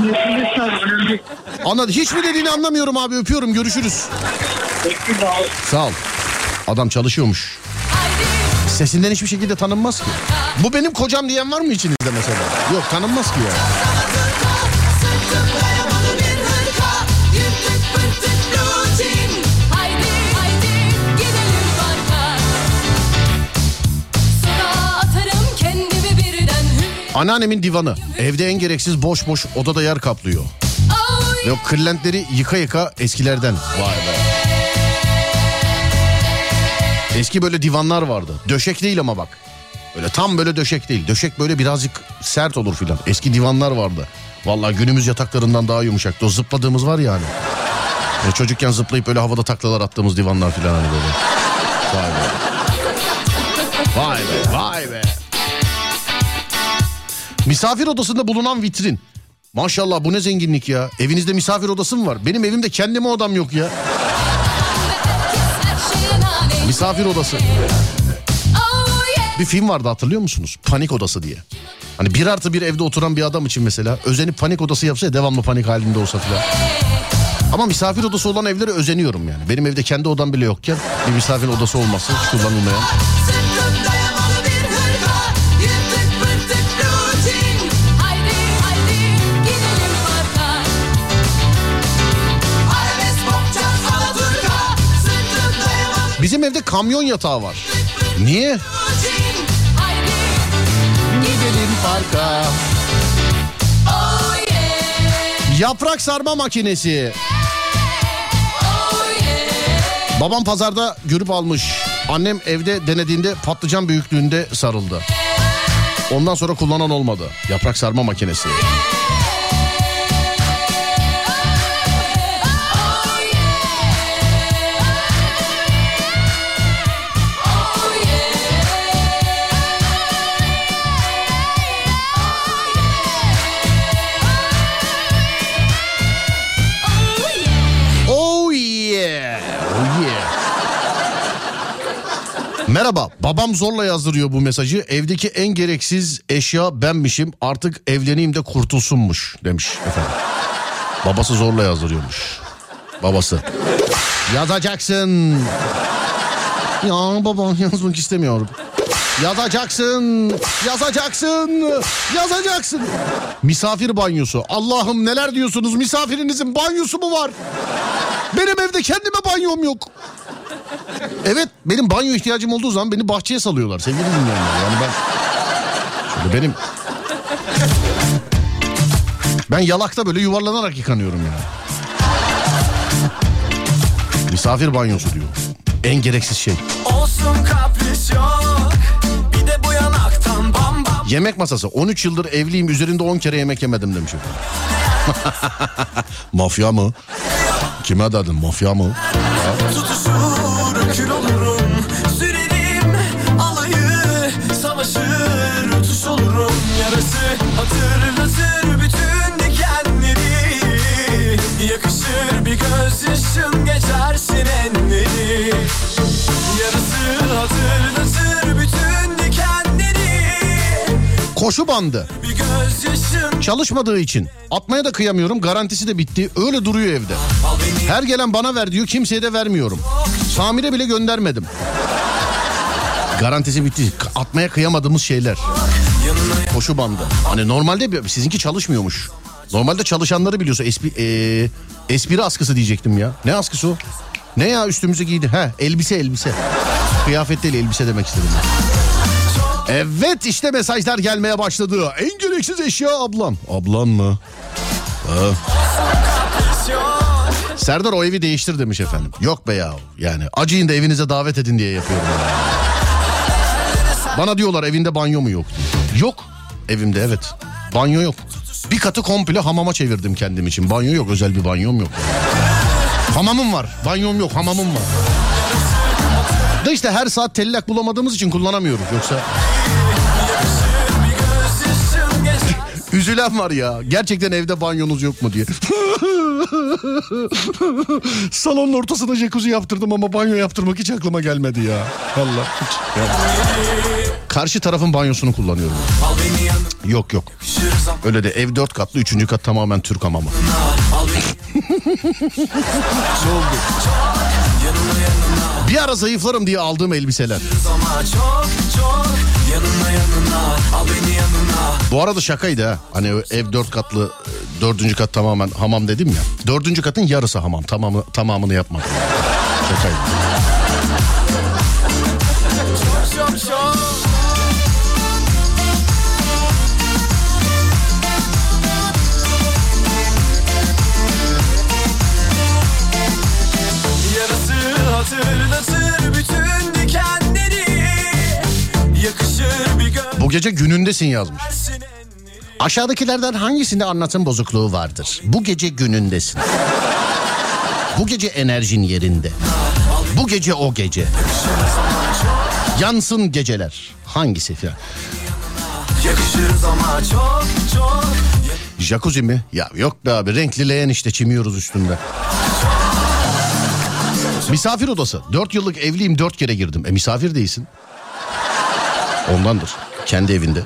dinleyiciler önemli değil. Anladı. Hiç mi dediğini anlamıyorum abi. Öpüyorum. Görüşürüz. Sağ ol. Adam çalışıyormuş. Sesinden hiçbir şekilde tanınmaz ki. Bu benim kocam diyen var mı içinizde mesela? Yok tanınmaz ki ya. Hür Anneannemin divanı. Evde en gereksiz boş boş odada yer kaplıyor. Ve o kırlentleri yıka yıka eskilerden. Vay be. Eski böyle divanlar vardı. Döşek değil ama bak. Böyle tam böyle döşek değil. Döşek böyle birazcık sert olur filan. Eski divanlar vardı. Vallahi günümüz yataklarından daha yumuşaktı. O zıpladığımız var ya hani. E, çocukken zıplayıp böyle havada taklalar attığımız divanlar filan hani böyle. Vay be. Vay be, vay be. Misafir odasında bulunan vitrin. Maşallah bu ne zenginlik ya. Evinizde misafir odası mı var? Benim evimde kendime odam yok ya. Misafir odası. Bir film vardı hatırlıyor musunuz? Panik odası diye. Hani bir artı bir evde oturan bir adam için mesela özenip panik odası yapsa ya devamlı panik halinde olsa filan. Ama misafir odası olan evlere özeniyorum yani. Benim evde kendi odam bile yokken bir misafir odası olması hiç kullanılmayan. Bizim evde kamyon yatağı var. Niye? Parka. Oh yeah Yaprak sarma makinesi. Oh yeah Babam pazarda görüp almış. Annem evde denediğinde patlıcan büyüklüğünde sarıldı. Ondan sonra kullanan olmadı. Yaprak sarma makinesi. Oh Merhaba. Babam zorla yazdırıyor bu mesajı. Evdeki en gereksiz eşya benmişim. Artık evleneyim de kurtulsunmuş demiş efendim. Babası zorla yazdırıyormuş. Babası. Yazacaksın. Ya baba yazmak istemiyorum. Yazacaksın, yazacaksın, yazacaksın. Misafir banyosu. Allah'ım neler diyorsunuz? Misafirinizin banyosu mu var? Benim evde kendime banyom yok. Evet benim banyo ihtiyacım olduğu zaman beni bahçeye salıyorlar sevgili dinleyenler. Yani ben şöyle benim ben yalakta böyle yuvarlanarak yıkanıyorum yani. Misafir banyosu diyor. En gereksiz şey. Olsun kapris yok Bir de bu yanaktan bam bam Yemek masası. 13 yıldır evliyim üzerinde 10 kere yemek yemedim demiş. Mafya mı? Kime dedin mafya mı? Tutuşur kül olurum. Sürerim alayı Savaşır utuş olurum. Yarası hatırlatır bütün dikenleri. Yakışır bir gözyaşın geçer sinenleri Yarası hatırlatır bütün dikenleri. Koşu bandı. Çalışmadığı için. Atmaya da kıyamıyorum. Garantisi de bitti. Öyle duruyor evde. Her gelen bana ver diyor. Kimseye de vermiyorum. Samire bile göndermedim. Garantisi bitti. Atmaya kıyamadığımız şeyler. Koşu bandı. Hani normalde sizinki çalışmıyormuş. Normalde çalışanları biliyorsa espri, eee, espri askısı diyecektim ya. Ne askısı o? Ne ya üstümüze giydi? Ha elbise elbise. Kıyafet değil elbise demek istedim. ben. Evet işte mesajlar gelmeye başladı. En gereksiz eşya ablam. Ablan mı? Serdar o evi değiştir demiş efendim. Yok be ya yani acıyın da evinize davet edin diye yapıyorum. ya. Bana diyorlar evinde banyo mu yok. Yok evimde evet. Banyo yok. Bir katı komple hamama çevirdim kendim için. Banyo yok özel bir banyom yok. Hamamım var. Banyom yok hamamım var. Da işte her saat tellak bulamadığımız için kullanamıyoruz. Yoksa Üzülen var ya. Gerçekten evde banyonuz yok mu diye. Salonun ortasına jacuzzi yaptırdım ama banyo yaptırmak hiç aklıma gelmedi ya. Ya. Karşı tarafın banyosunu kullanıyorum. Yok yok. Öyle de ev dört katlı üçüncü kat tamamen Türk hamamı. ne oldu? Bir ara zayıflarım diye aldığım elbiseler. Bu arada şakaydı ha. Hani ev dört katlı dördüncü kat tamamen hamam dedim ya. Dördüncü katın yarısı hamam. Tamamı, tamamını yapmadım. Şakaydı. Hatırlatır bütün dikenleri Yakışır bir göz Bu gece günündesin yazmış. Aşağıdakilerden hangisinde anlatım bozukluğu vardır? Bu gece günündesin. Bu gece enerjin yerinde. Bu gece o gece. Yansın geceler. Hangisi filan? Yakışırız ama çok çok Jacuzzi mi? Ya yok be abi renkli leğen işte çimiyoruz üstünde. Misafir odası. Dört yıllık evliyim dört kere girdim. E misafir değilsin. Ondandır. Kendi evinde.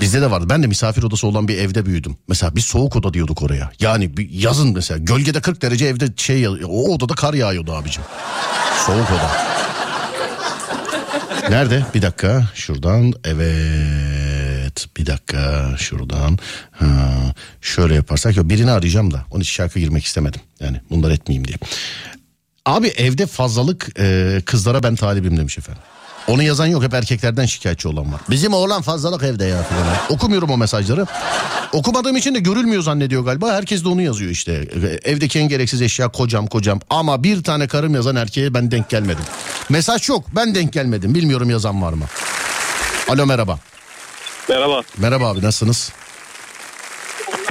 Bizde de vardı. Ben de misafir odası olan bir evde büyüdüm. Mesela bir soğuk oda diyorduk oraya. Yani bir yazın mesela gölgede 40 derece evde şey o odada kar yağıyordu abicim. Soğuk oda. Nerede? Bir dakika. Şuradan. Evet. Bir dakika. Şuradan. Ha, şöyle yaparsak. ya Birini arayacağım da. Onun için şarkı girmek istemedim. Yani bunları etmeyeyim diye. Abi evde fazlalık e, kızlara ben talibim demiş efendim. Onu yazan yok hep erkeklerden şikayetçi olan var. Bizim oğlan fazlalık evde ya falan. Okumuyorum o mesajları. Okumadığım için de görülmüyor zannediyor galiba. Herkes de onu yazıyor işte. E, Evdeki en gereksiz eşya kocam kocam. Ama bir tane karım yazan erkeğe ben denk gelmedim. Mesaj yok ben denk gelmedim. Bilmiyorum yazan var mı? Alo merhaba. Merhaba. Merhaba abi nasılsınız?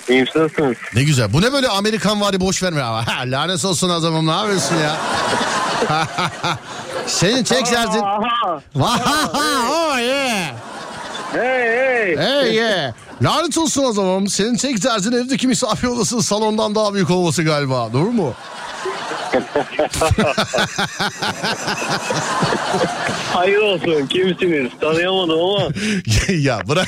İyiyim nasılsınız? Ne güzel. Bu ne böyle Amerikan vari boş verme ama. Ha, lanet olsun adamım ne yapıyorsun ya? Senin tek derdin... Aha. oh yeah. Hey hey. Hey yeah. Lanet olsun o zaman. Senin tek derdin evdeki misafir odasının salondan daha büyük olması galiba. Doğru mu? Hayır olsun. Kimsiniz? Tanıyamadım ama. ya bırak.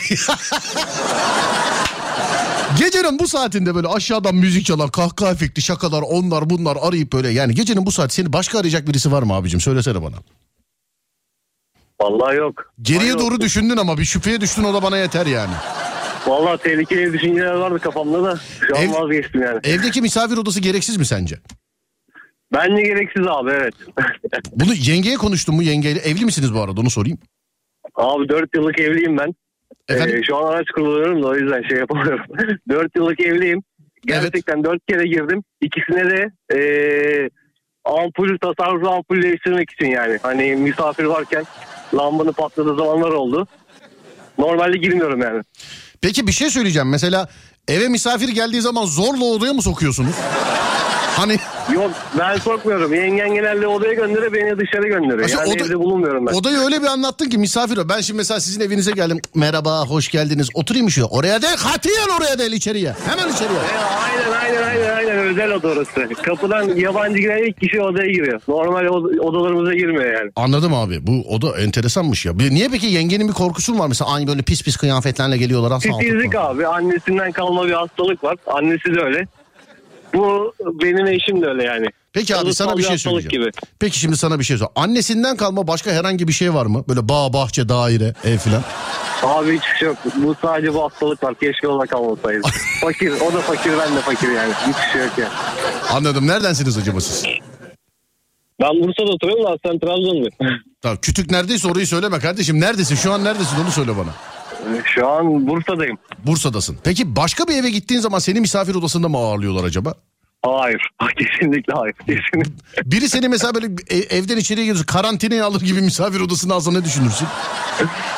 Gecenin bu saatinde böyle aşağıdan müzik çalan kahkaha efekti şakalar onlar bunlar arayıp böyle yani gecenin bu saati seni başka arayacak birisi var mı abicim söylesene bana. Vallahi yok. Geriye Hayır doğru olsun. düşündün ama bir şüpheye düştün o da bana yeter yani. Vallahi tehlikeli düşünceler vardı kafamda da. Şu an Ev- vazgeçtim yani. Evdeki misafir odası gereksiz mi sence? Bence gereksiz abi evet. Bunu yengeye konuştun mu yengeyle? Evli misiniz bu arada onu sorayım. abi 4 yıllık evliyim ben. Efendim? Ee, şu an araç kullanıyorum da o yüzden şey yapamıyorum. 4 yıllık evliyim. Gerçekten 4 kere girdim. İkisine de ee, ampul, tasarruflu ampul değiştirmek için yani. Hani misafir varken lambanın patladığı zamanlar oldu. Normalde girmiyorum yani. Peki bir şey söyleyeceğim. Mesela eve misafir geldiği zaman zorla odaya mı sokuyorsunuz? Hani Yok ben sokmuyorum. Yengen genelde odaya gönderiyor beni dışarı gönderiyor. Mesela yani oda- evde bulunmuyorum ben. odayı öyle bir anlattın ki misafir o. Ben şimdi mesela sizin evinize geldim. Merhaba hoş geldiniz. Oturayım şu? Oraya değil katiyen oraya değil içeriye. Hemen içeriye. E, aynen aynen aynen aynen özel oda orası. Kapıdan yabancı giren ilk kişi odaya giriyor. Normal od- odalarımıza girmiyor yani. Anladım abi. Bu o da enteresanmış ya. Bir- Niye peki yengenin bir korkusu mu var mesela aynı böyle pis pis kıyafetlerle geliyorlar asla Titizlik abi. Annesinden kalma bir hastalık var. Annesi de öyle. Bu benim eşim de öyle yani. Peki abi sana bir şey söyleyeceğim. Gibi. Peki şimdi sana bir şey söyleyeceğim. Annesinden kalma başka herhangi bir şey var mı? Böyle bağ, bahçe, daire, ev filan. Abi hiçbir şey yok. Bu sadece bu hastalık var. Keşke ona kalmasaydı. fakir. O da fakir ben de fakir yani. Hiçbir şey yok yani. Anladım. Neredensiniz acaba siz? Ben Bursa'da oturuyorum da sen Trabzonluyum. Tamam kütük neredeyse orayı söyleme kardeşim. Neredesin? Şu an neredesin onu söyle bana. Şu an Bursa'dayım. Bursa'dasın. Peki başka bir eve gittiğin zaman seni misafir odasında mı ağırlıyorlar acaba? Hayır. Kesinlikle hayır. Kesinlikle. Biri seni mesela böyle evden içeriye giriyorsun karantinaya alır gibi misafir odasına alsa ne düşünürsün?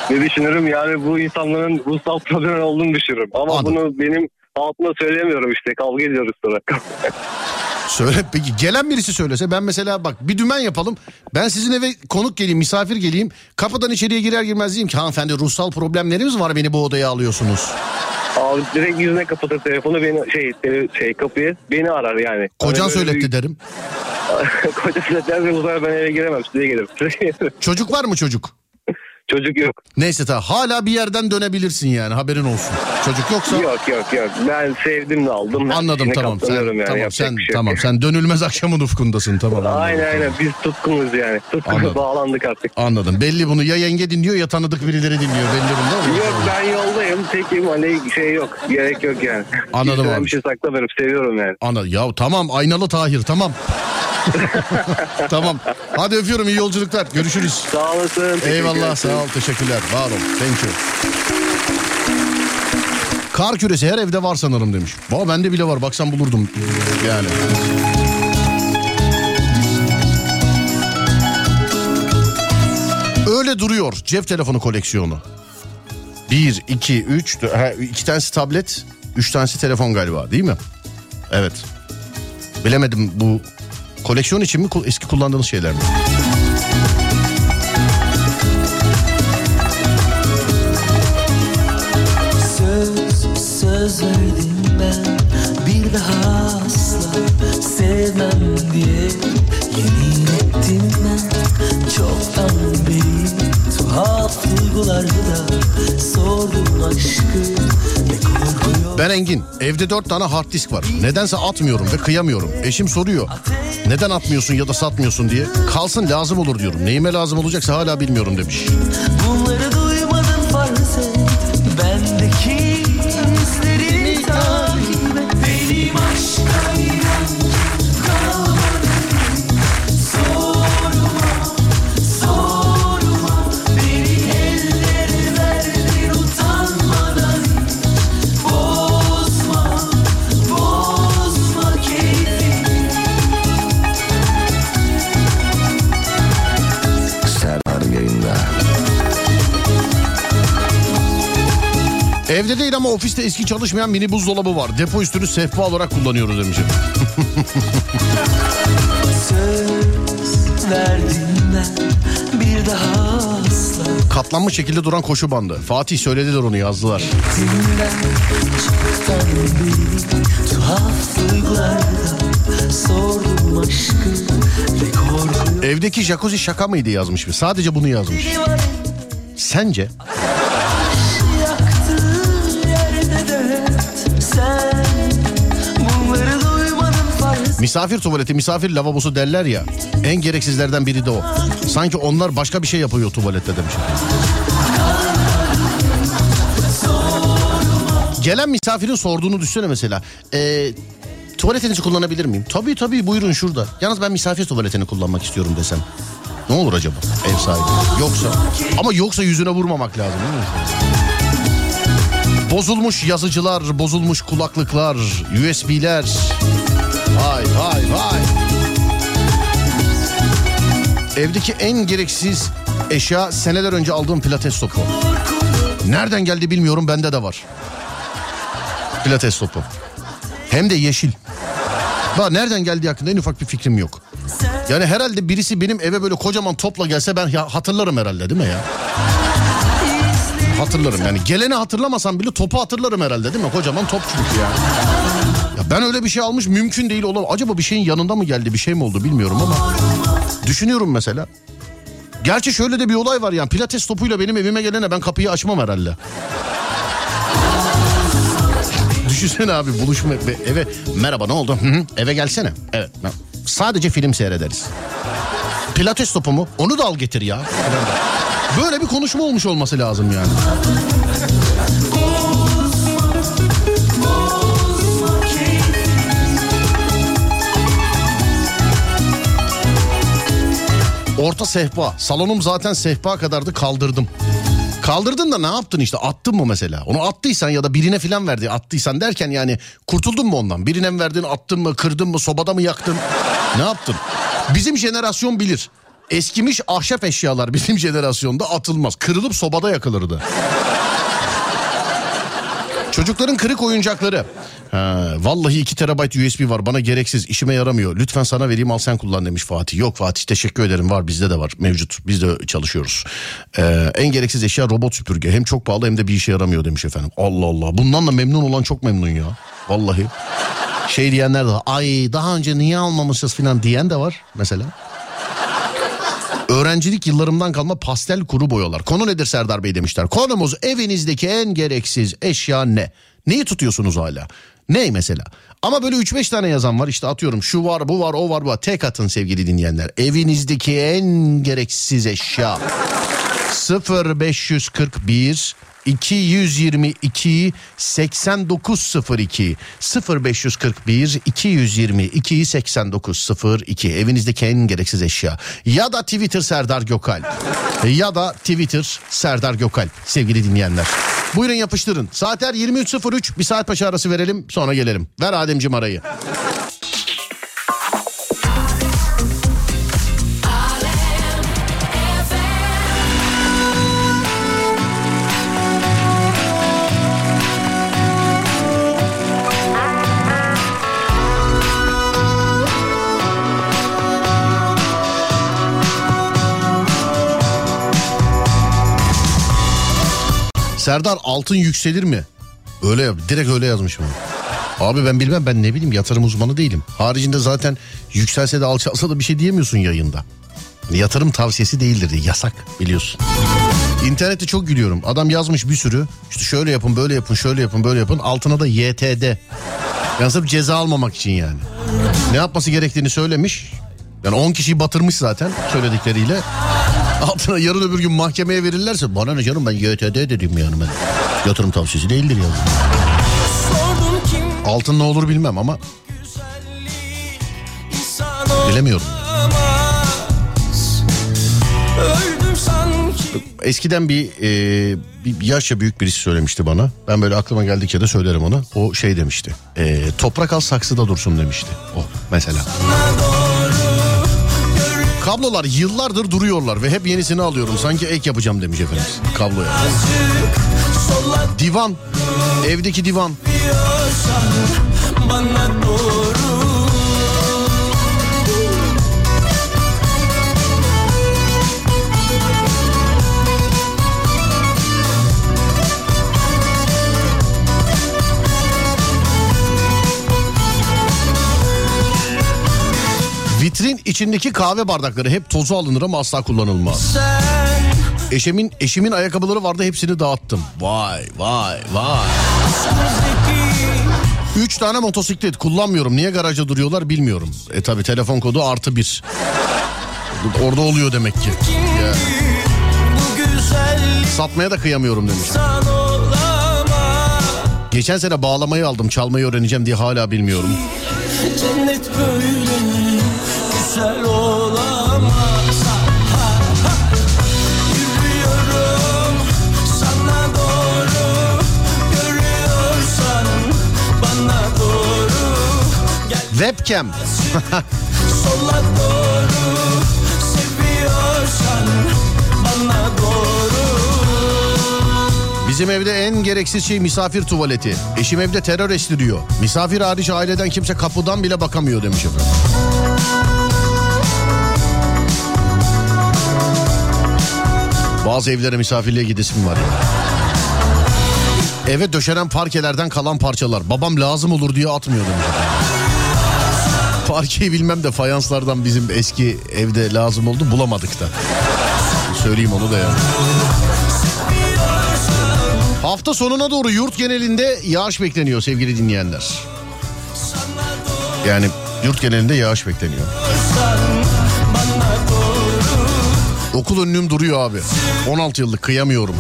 ne düşünürüm yani bu insanların ruhsal problem olduğunu düşünürüm. Ama Anladım. bunu benim altına söyleyemiyorum işte. Kavga ediyoruz sonra. Söyle peki gelen birisi söylese ben mesela bak bir dümen yapalım. Ben sizin eve konuk geleyim misafir geleyim. Kapıdan içeriye girer girmez diyeyim ki hanımefendi ruhsal problemlerimiz var beni bu odaya alıyorsunuz. Abi direkt yüzüne kapatır telefonu beni şey şey kapıyı beni arar yani. Kocan Hani söyletti bir- derim. Kocan söyletti bu sefer ben eve giremem size gelirim. Çocuk var mı çocuk? Çocuk yok. Neyse tamam hala bir yerden dönebilirsin yani haberin olsun. Çocuk yoksa Yok yok yok. Ben sevdim de aldım. anladım İçine tamam sen yani. tamam Yapacak sen şey tamam sen dönülmez akşamın ufkundasın tamam. anladım, Aynen aynen biz tutkunuz yani. Tutkunuz Anladım. bağlandık artık. Anladım. Belli bunu ya yenge dinliyor ya tanıdık birileri dinliyor. Belli bunda mı? Yok ben yoldayım. Tekim hani şey yok. Gerek yok yani. Anladım Kimseden abi. Bir şey saklamıyorum. Seviyorum yani. Ana ya tamam aynalı Tahir tamam. tamam. Hadi öpüyorum iyi yolculuklar. Görüşürüz. Sağ olasın. Eyvallah sağ ol teşekkürler. Var ol. Thank you. Kar küresi her evde var sanırım demiş. Baba bende bile var baksam bulurdum yani. Öyle duruyor cep telefonu koleksiyonu. Bir, iki, üç, ha, iki tanesi tablet, üç tanesi telefon galiba değil mi? Evet. Bilemedim bu koleksiyon için mi eski kullandığınız şeyler mi? Sordum aşkı Ben Engin. Evde dört tane hard disk var. Nedense atmıyorum ve kıyamıyorum. Eşim soruyor. Neden atmıyorsun ya da satmıyorsun diye. Kalsın lazım olur diyorum. Neyime lazım olacaksa hala bilmiyorum demiş. Bunları Evde değil ama ofiste eski çalışmayan mini buzdolabı var. Depo üstünü sehpa olarak kullanıyoruz demiş. Söz verdim ben bir daha asla Katlanmış şekilde duran koşu bandı. Fatih söylediler onu yazdılar. Evdeki jacuzzi şaka mıydı yazmış mı? Sadece bunu yazmış. Sence? Misafir tuvaleti, misafir lavabosu derler ya. En gereksizlerden biri de o. Sanki onlar başka bir şey yapıyor tuvalette demiş. Gelen misafirin sorduğunu düşünsene mesela. Ee, tuvaletinizi kullanabilir miyim? Tabii tabii buyurun şurada. Yalnız ben misafir tuvaletini kullanmak istiyorum desem. Ne olur acaba ev sahibi? Yoksa ama yoksa yüzüne vurmamak lazım değil mi? Bozulmuş yazıcılar, bozulmuş kulaklıklar, USB'ler. Vay vay vay. Evdeki en gereksiz eşya seneler önce aldığım pilates topu. Nereden geldi bilmiyorum bende de var. Pilates topu. Hem de yeşil. Daha nereden geldiği hakkında en ufak bir fikrim yok. Yani herhalde birisi benim eve böyle kocaman topla gelse ben ya hatırlarım herhalde değil mi ya? Hatırlarım yani. Geleni hatırlamasam bile topu hatırlarım herhalde değil mi? Kocaman top çünkü yani. Ya ben öyle bir şey almış mümkün değil olamaz. Acaba bir şeyin yanında mı geldi bir şey mi oldu bilmiyorum ama. Düşünüyorum mesela. Gerçi şöyle de bir olay var yani. Pilates topuyla benim evime gelene ben kapıyı açmam herhalde. Düşünsene abi buluşma ve eve merhaba ne oldu? Eve gelsene. Evet. Sadece film seyrederiz. Pilates topu mu? Onu da al getir ya. Böyle bir konuşma olmuş olması lazım yani. Orta sehpa. Salonum zaten sehpa kadardı kaldırdım. Kaldırdın da ne yaptın işte attın mı mesela? Onu attıysan ya da birine filan verdi attıysan derken yani kurtuldun mu ondan? Birine mi verdin attın mı kırdın mı sobada mı yaktın? ne yaptın? Bizim jenerasyon bilir. Eskimiş ahşap eşyalar bizim jenerasyonda atılmaz. Kırılıp sobada yakılırdı. Çocukların kırık oyuncakları. Ha, vallahi 2 terabayt USB var bana gereksiz işime yaramıyor. Lütfen sana vereyim al sen kullan demiş Fatih. Yok Fatih teşekkür ederim var bizde de var mevcut. Biz de çalışıyoruz. Ee, en gereksiz eşya robot süpürge. Hem çok pahalı hem de bir işe yaramıyor demiş efendim. Allah Allah bundan da memnun olan çok memnun ya. Vallahi. Şey diyenler de. Ay daha önce niye almamışız falan diyen de var mesela. Öğrencilik yıllarımdan kalma pastel kuru boyalar. Konu nedir Serdar Bey demişler. Konumuz evinizdeki en gereksiz eşya ne? Neyi tutuyorsunuz hala? Ney mesela? Ama böyle 3-5 tane yazan var işte atıyorum şu var bu var o var bu var. Tek atın sevgili dinleyenler. Evinizdeki en gereksiz eşya. 0541 222 8902 0541 222 8902 evinizdeki en gereksiz eşya ya da Twitter Serdar Gökalp ya da Twitter Serdar Gökalp sevgili dinleyenler. Buyurun yapıştırın. Saatler 23.03 bir saat başı arası verelim sonra gelelim. Ver Ademciğim arayı. Serdar altın yükselir mi? Öyle. Direkt öyle yazmışım. Abi ben bilmem ben ne bileyim yatırım uzmanı değilim. Haricinde zaten yükselse de alçalsa da bir şey diyemiyorsun yayında. Yatırım tavsiyesi değildir diye yasak biliyorsun. İnternette çok gülüyorum. Adam yazmış bir sürü. İşte şöyle yapın böyle yapın şöyle yapın böyle yapın. Altına da YTD. Yani sırf ceza almamak için yani. Ne yapması gerektiğini söylemiş. Yani 10 kişiyi batırmış zaten söyledikleriyle. Altına yarın öbür gün mahkemeye verirlerse bana ne canım ben YTD dedim yani ben. Yatırım tavsiyesi değildir yani. Altın ne olur bilmem ama bilemiyorum. Eskiden bir, e, bir yaşça büyük birisi söylemişti bana. Ben böyle aklıma geldikçe de söylerim ona. O şey demişti. E, toprak al saksıda dursun demişti. O mesela. Kablolar yıllardır duruyorlar ve hep yenisini alıyorum. Sanki ek yapacağım demiş efendimiz kabloya. Divan. Evdeki divan. bana doğru Vitrin içindeki kahve bardakları hep tozu alınır ama asla kullanılmaz. Eşimin eşimin ayakkabıları vardı hepsini dağıttım. Vay vay vay. Üç tane motosiklet kullanmıyorum. Niye garaja duruyorlar bilmiyorum. E tabi telefon kodu artı bir. Orada oluyor demek ki. Satmaya da kıyamıyorum demiş. Geçen sene bağlamayı aldım çalmayı öğreneceğim diye hala bilmiyorum. Cennet böyle Webcam. Sola doğru Seviyorsan bana doğru Bizim evde en gereksiz şey misafir tuvaleti. Eşim evde terör estiriyor. Misafir hariç aileden kimse kapıdan bile bakamıyor demiş efendim. Bazı evlere misafirliğe gidesim var ya. Eve döşenen parkelerden kalan parçalar. Babam lazım olur diye atmıyor demiş. Parkeyi bilmem de fayanslardan bizim eski evde lazım oldu bulamadık da. Söyleyeyim onu da ya. Hafta sonuna doğru yurt genelinde yağış bekleniyor sevgili dinleyenler. Yani yurt genelinde yağış bekleniyor. Okul önlüğüm duruyor abi. 16 yıllık kıyamıyorum.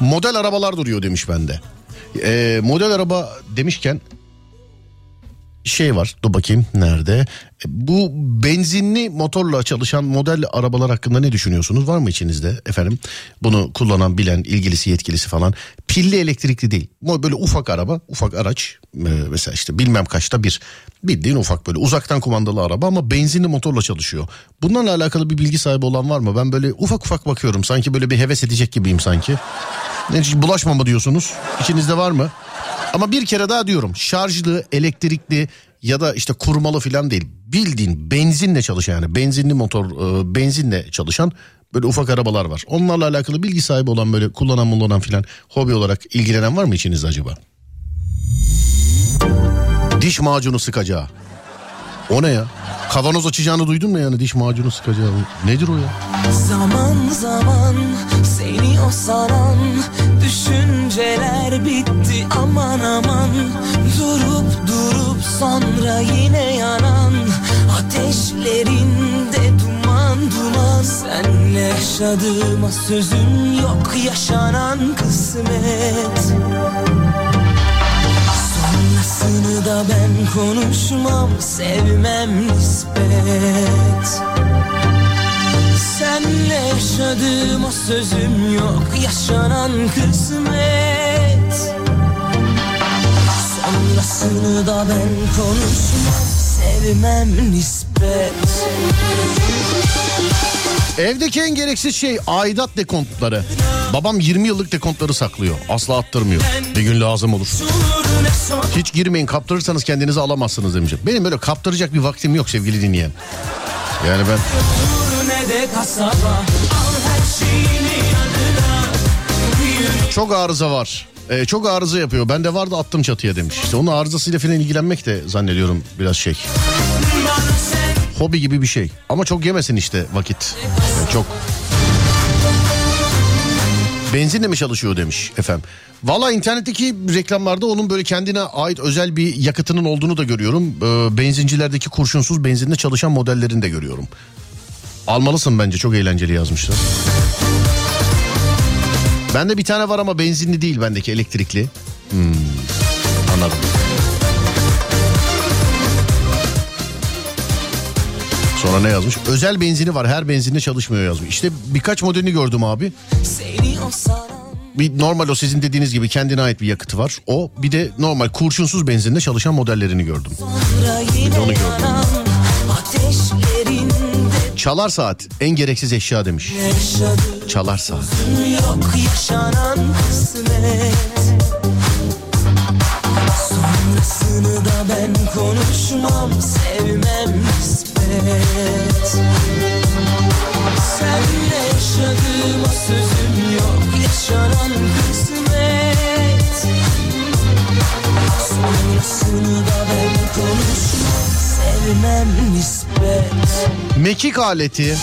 Model arabalar duruyor demiş bende. Ee, model araba demişken şey var dur bakayım nerede? E, bu benzinli motorla çalışan model arabalar hakkında ne düşünüyorsunuz? Var mı içinizde efendim bunu kullanan bilen ilgilisi yetkilisi falan? Pilli elektrikli değil. Böyle ufak araba ufak araç e, mesela işte bilmem kaçta bir. Bildiğin ufak böyle uzaktan kumandalı araba ama benzinli motorla çalışıyor. Bunlarla alakalı bir bilgi sahibi olan var mı? Ben böyle ufak ufak bakıyorum. Sanki böyle bir heves edecek gibiyim sanki. Ne hiç bulaşmama diyorsunuz? İçinizde var mı ama bir kere daha diyorum şarjlı, elektrikli ya da işte kurmalı falan değil. Bildiğin benzinle çalışan yani benzinli motor, e, benzinle çalışan böyle ufak arabalar var. Onlarla alakalı bilgi sahibi olan böyle kullanan kullanan filan hobi olarak ilgilenen var mı içinizde acaba? Diş macunu sıkacağı. O ne ya? Kavanoz açacağını duydun mu yani diş macunu sıkacağı? Nedir o ya? Zaman zaman seni o saran düşünceler bitti. Aman aman Durup durup sonra yine yanan ateşlerinde duman duman. Senle yaşadığıma sözüm yok yaşanan kısmet. Sonrasını da ben konuşmam sevmem nispet Senle yaşadığım o sözüm yok yaşanan kısmet Sonrasını da ben konuşmam sevmem nispet Evdeki en gereksiz şey aidat dekontları. Babam 20 yıllık dekontları saklıyor. Asla attırmıyor. Bir gün lazım olur. Hiç girmeyin kaptırırsanız kendinizi alamazsınız demiş. Benim böyle kaptıracak bir vaktim yok sevgili dinleyen. Yani ben de kasaba çok arıza var. Ee, çok arıza yapıyor. Ben de vardı attım çatıya demiş. İşte onun arızasıyla falan ilgilenmek de zannediyorum biraz şey. Hobi gibi bir şey. Ama çok yemesin işte vakit. Yani çok. Benzinle mi çalışıyor demiş efendim. Valla internetteki reklamlarda onun böyle kendine ait özel bir yakıtının olduğunu da görüyorum. Ee, benzincilerdeki kurşunsuz benzinle çalışan modellerini de görüyorum. Almalısın bence çok eğlenceli yazmışlar. Bende bir tane var ama benzinli değil bendeki elektrikli. Hmm, anladım. Sonra ne yazmış? Özel benzini var her benzinle çalışmıyor yazmış. İşte birkaç modelini gördüm abi. Bir normal o sizin dediğiniz gibi kendine ait bir yakıtı var. O bir de normal kurşunsuz benzinle çalışan modellerini gördüm. sonra yine onu gördüm. ateşlerinde Çalar saat en gereksiz eşya demiş. Çalar saat. yok yaşanan Sonrasını da ben konuşmam sevmem nispet Senle yaşadığım o sözüm yok yaşanan kısmet Sonrasını da ben konuşmam sevmem nispet Mekik aleti.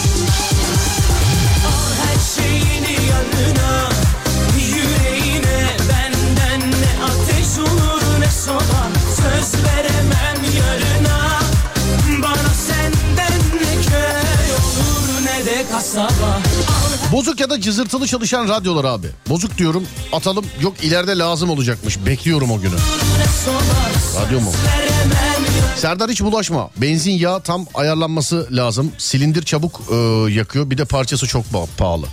her şeyini yanına Yüreğine benden ne ateş olur ne soba Söz veremem yarına Bana senden ne köy olur ne de kasaba Bozuk ya da cızırtılı çalışan radyolar abi. Bozuk diyorum atalım yok ileride lazım olacakmış. Bekliyorum o günü. Radyo mu? Serdar hiç bulaşma. Benzin yağ tam ayarlanması lazım. Silindir çabuk e, yakıyor. Bir de parçası çok pa- pahalı.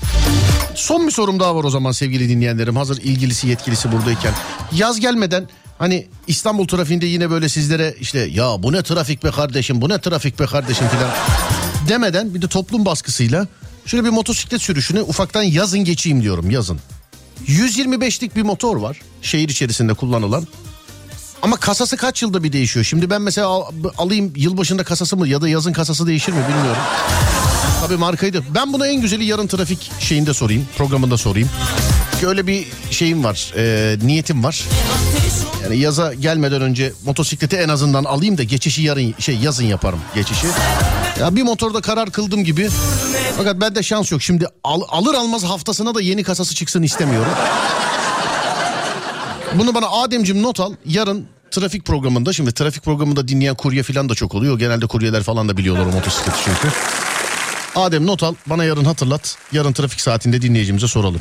Son bir sorum daha var o zaman sevgili dinleyenlerim. Hazır ilgilisi yetkilisi buradayken. Yaz gelmeden hani İstanbul trafiğinde yine böyle sizlere işte ya bu ne trafik be kardeşim bu ne trafik be kardeşim filan demeden bir de toplum baskısıyla şöyle bir motosiklet sürüşüne ufaktan yazın geçeyim diyorum yazın. 125'lik bir motor var şehir içerisinde kullanılan. Ama kasası kaç yılda bir değişiyor? Şimdi ben mesela al- alayım yılbaşında kasası mı ya da yazın kasası değişir mi bilmiyorum. Tabii markayı da. Ben bunu en güzeli yarın trafik şeyinde sorayım. Programında sorayım. Çünkü öyle bir şeyim var. e, niyetim var. Yani yaza gelmeden önce motosikleti en azından alayım da geçişi yarın şey yazın yaparım geçişi. Ya bir motorda karar kıldım gibi. Fakat bende şans yok. Şimdi al- alır almaz haftasına da yeni kasası çıksın istemiyorum. Bunu bana Ademcim not al. Yarın trafik programında şimdi trafik programında dinleyen kurye falan da çok oluyor. Genelde kuryeler falan da biliyorlar o motosikleti çünkü. Adem not al bana yarın hatırlat. Yarın trafik saatinde dinleyicimize soralım.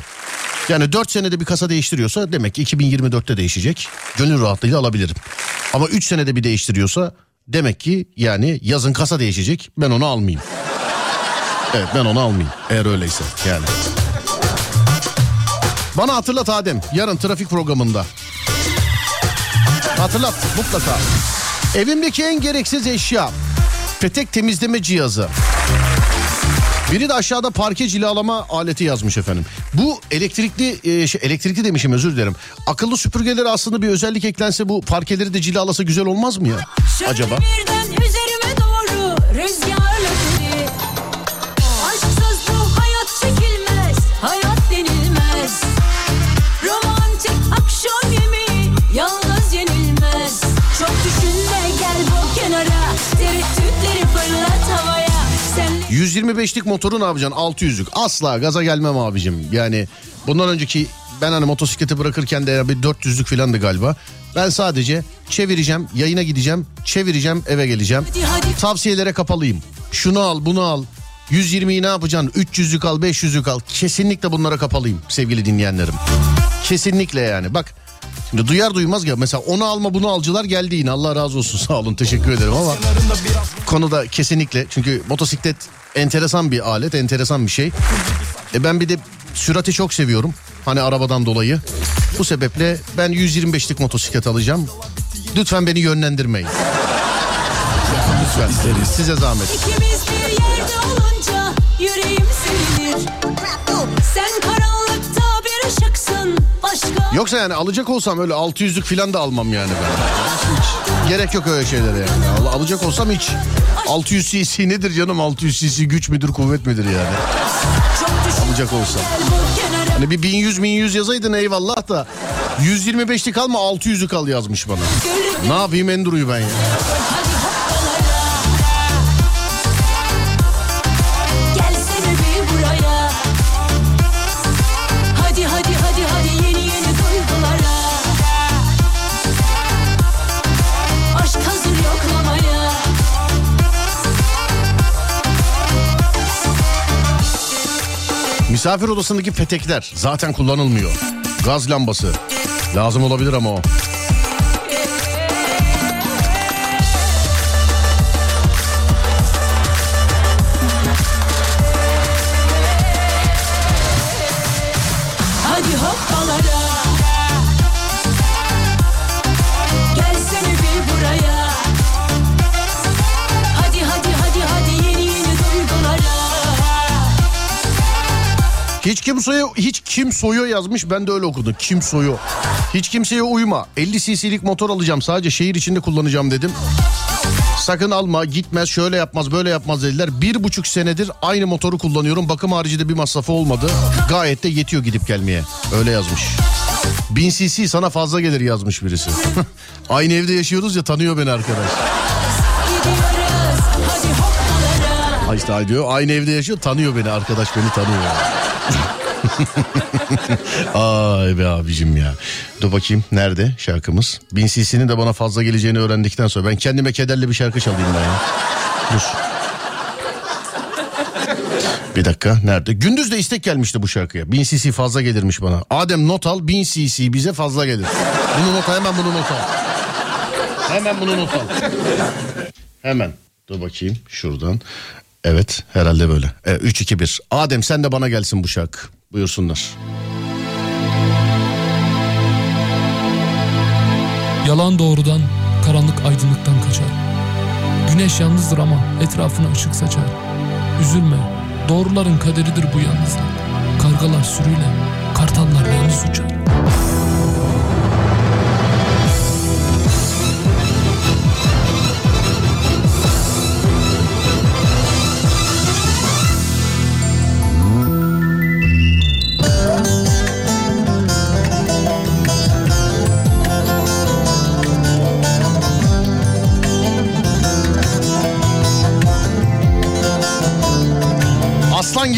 Yani 4 senede bir kasa değiştiriyorsa demek ki 2024'te değişecek. Gönül rahatlığıyla alabilirim. Ama 3 senede bir değiştiriyorsa demek ki yani yazın kasa değişecek. Ben onu almayayım. Evet ben onu almayayım. Eğer öyleyse yani. Bana hatırlat Adem yarın trafik programında. Hatırlat mutlaka. Evimdeki en gereksiz eşya. Petek temizleme cihazı. Biri de aşağıda parke cilalama aleti yazmış efendim. Bu elektrikli e, şey, elektrikli demişim özür dilerim. Akıllı süpürgelere aslında bir özellik eklense bu parkeleri de cilalasa güzel olmaz mı ya? Acaba? Birden 125'lik motoru ne yapacaksın? 600'lük. Asla gaza gelmem abicim. Yani bundan önceki ben hani motosikleti bırakırken de bir 400'lük falandı galiba. Ben sadece çevireceğim, yayına gideceğim, çevireceğim, eve geleceğim. Tavsiyelere kapalıyım. Şunu al, bunu al. 120'yi ne yapacaksın? 300'lük al, 500'lük al. Kesinlikle bunlara kapalıyım sevgili dinleyenlerim. Kesinlikle yani. Bak duyar duymaz ya mesela onu alma bunu alcılar geldi yine Allah razı olsun sağ olun teşekkür ederim ama konuda kesinlikle çünkü motosiklet enteresan bir alet enteresan bir şey. E ben bir de sürati çok seviyorum hani arabadan dolayı. Bu sebeple ben 125'lik motosiklet alacağım. Lütfen beni yönlendirmeyin. Lütfen size zahmet. ikimiz bir yerde olunca Yüreğim Yoksa yani alacak olsam öyle 600'lük falan da almam yani ben. Hiç gerek yok öyle şeylere yani. Al- Alacak olsam hiç 600 cc nedir canım 600 cc güç müdür kuvvet midir yani. Alacak olsam. Hani bir 1100 1100 yazaydın eyvallah da 125'lik alma 600'lük al yazmış bana. Ne yapayım Enduru'yu ben ya. Gelsene Misafir odasındaki petekler zaten kullanılmıyor. Gaz lambası. Lazım olabilir ama o. Hiç kim soyu hiç kim soyu yazmış ben de öyle okudum. Kim soyu. Hiç kimseye uyma. 50 cc'lik motor alacağım sadece şehir içinde kullanacağım dedim. Sakın alma gitmez şöyle yapmaz böyle yapmaz dediler. Bir buçuk senedir aynı motoru kullanıyorum. Bakım haricinde bir masrafı olmadı. Gayet de yetiyor gidip gelmeye. Öyle yazmış. 1000 cc sana fazla gelir yazmış birisi. aynı evde yaşıyoruz ya tanıyor beni arkadaş. Ay işte diyor aynı evde yaşıyor tanıyor beni arkadaş beni tanıyor. Ay be abicim ya. Dur bakayım nerede şarkımız? Bin cc'nin de bana fazla geleceğini öğrendikten sonra ben kendime kederli bir şarkı çalayım ben ya. Dur. Bir dakika nerede? Gündüz de istek gelmişti bu şarkıya. 1000 cc fazla gelirmiş bana. Adem not al 1000 cc bize fazla gelir. Bunu not al hemen bunu not al. Hemen bunu not al. Hemen. Dur bakayım şuradan. Evet herhalde böyle. Evet, 3 2 1. Adem sen de bana gelsin bu şarkı. Buyursunlar. Yalan doğrudan, karanlık aydınlıktan kaçar. Güneş yalnızdır ama etrafına ışık saçar. Üzülme, doğruların kaderidir bu yalnızlık. Kargalar sürüyle, kartallar yalnız uçar.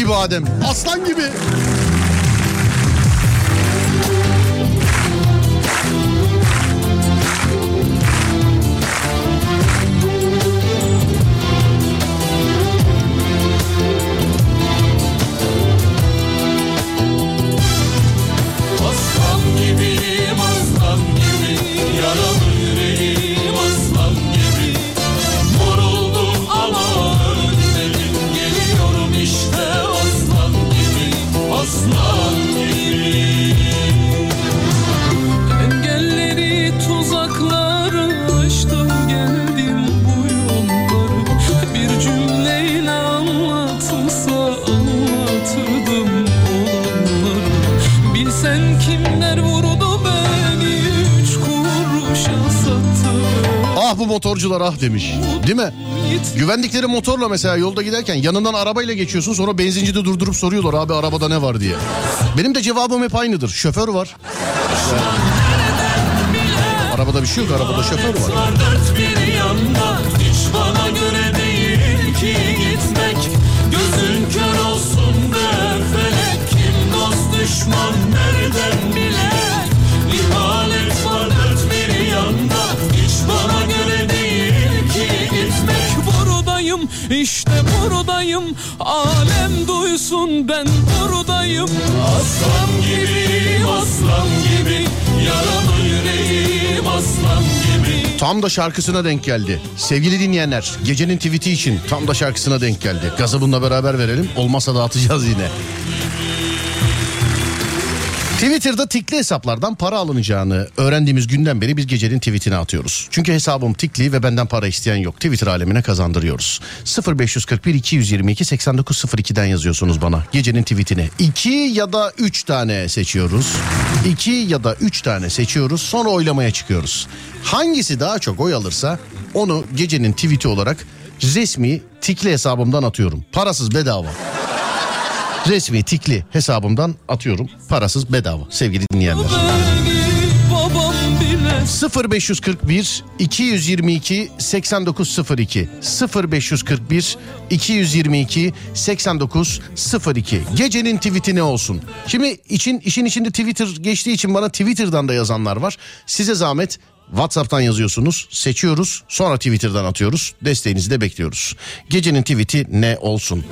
Gibi Adem. Aslan gibi. Bu motorcular ah demiş. Değil mi? Güvendikleri motorla mesela yolda giderken yanından arabayla geçiyorsun sonra benzincide durdurup soruyorlar abi arabada ne var diye. Benim de cevabım hep aynıdır. Şoför var. Arabada bir şey yok arabada şoför var. İşte buradayım Alem duysun ben buradayım Aslan gibiyim aslan gibi Yaralı yüreğim aslan gibi Tam da şarkısına denk geldi. Sevgili dinleyenler gecenin tweet'i için tam da şarkısına denk geldi. Gazı bununla beraber verelim. Olmazsa dağıtacağız yine. Twitter'da tikli hesaplardan para alınacağını öğrendiğimiz günden beri biz gecenin tweetini atıyoruz. Çünkü hesabım tikli ve benden para isteyen yok. Twitter alemine kazandırıyoruz. 0541 222 8902'den yazıyorsunuz bana gecenin tweetini. 2 ya da 3 tane seçiyoruz. 2 ya da 3 tane seçiyoruz. Sonra oylamaya çıkıyoruz. Hangisi daha çok oy alırsa onu gecenin tweeti olarak resmi tikli hesabımdan atıyorum. Parasız bedava. Resmi tikli hesabımdan atıyorum. Parasız bedava sevgili dinleyenler. Babam bile 0541 222 8902 0541 222 8902 Gecenin tweet'i ne olsun? Şimdi için işin içinde Twitter geçtiği için bana Twitter'dan da yazanlar var. Size zahmet WhatsApp'tan yazıyorsunuz, seçiyoruz, sonra Twitter'dan atıyoruz. Desteğinizi de bekliyoruz. Gecenin tweet'i ne olsun?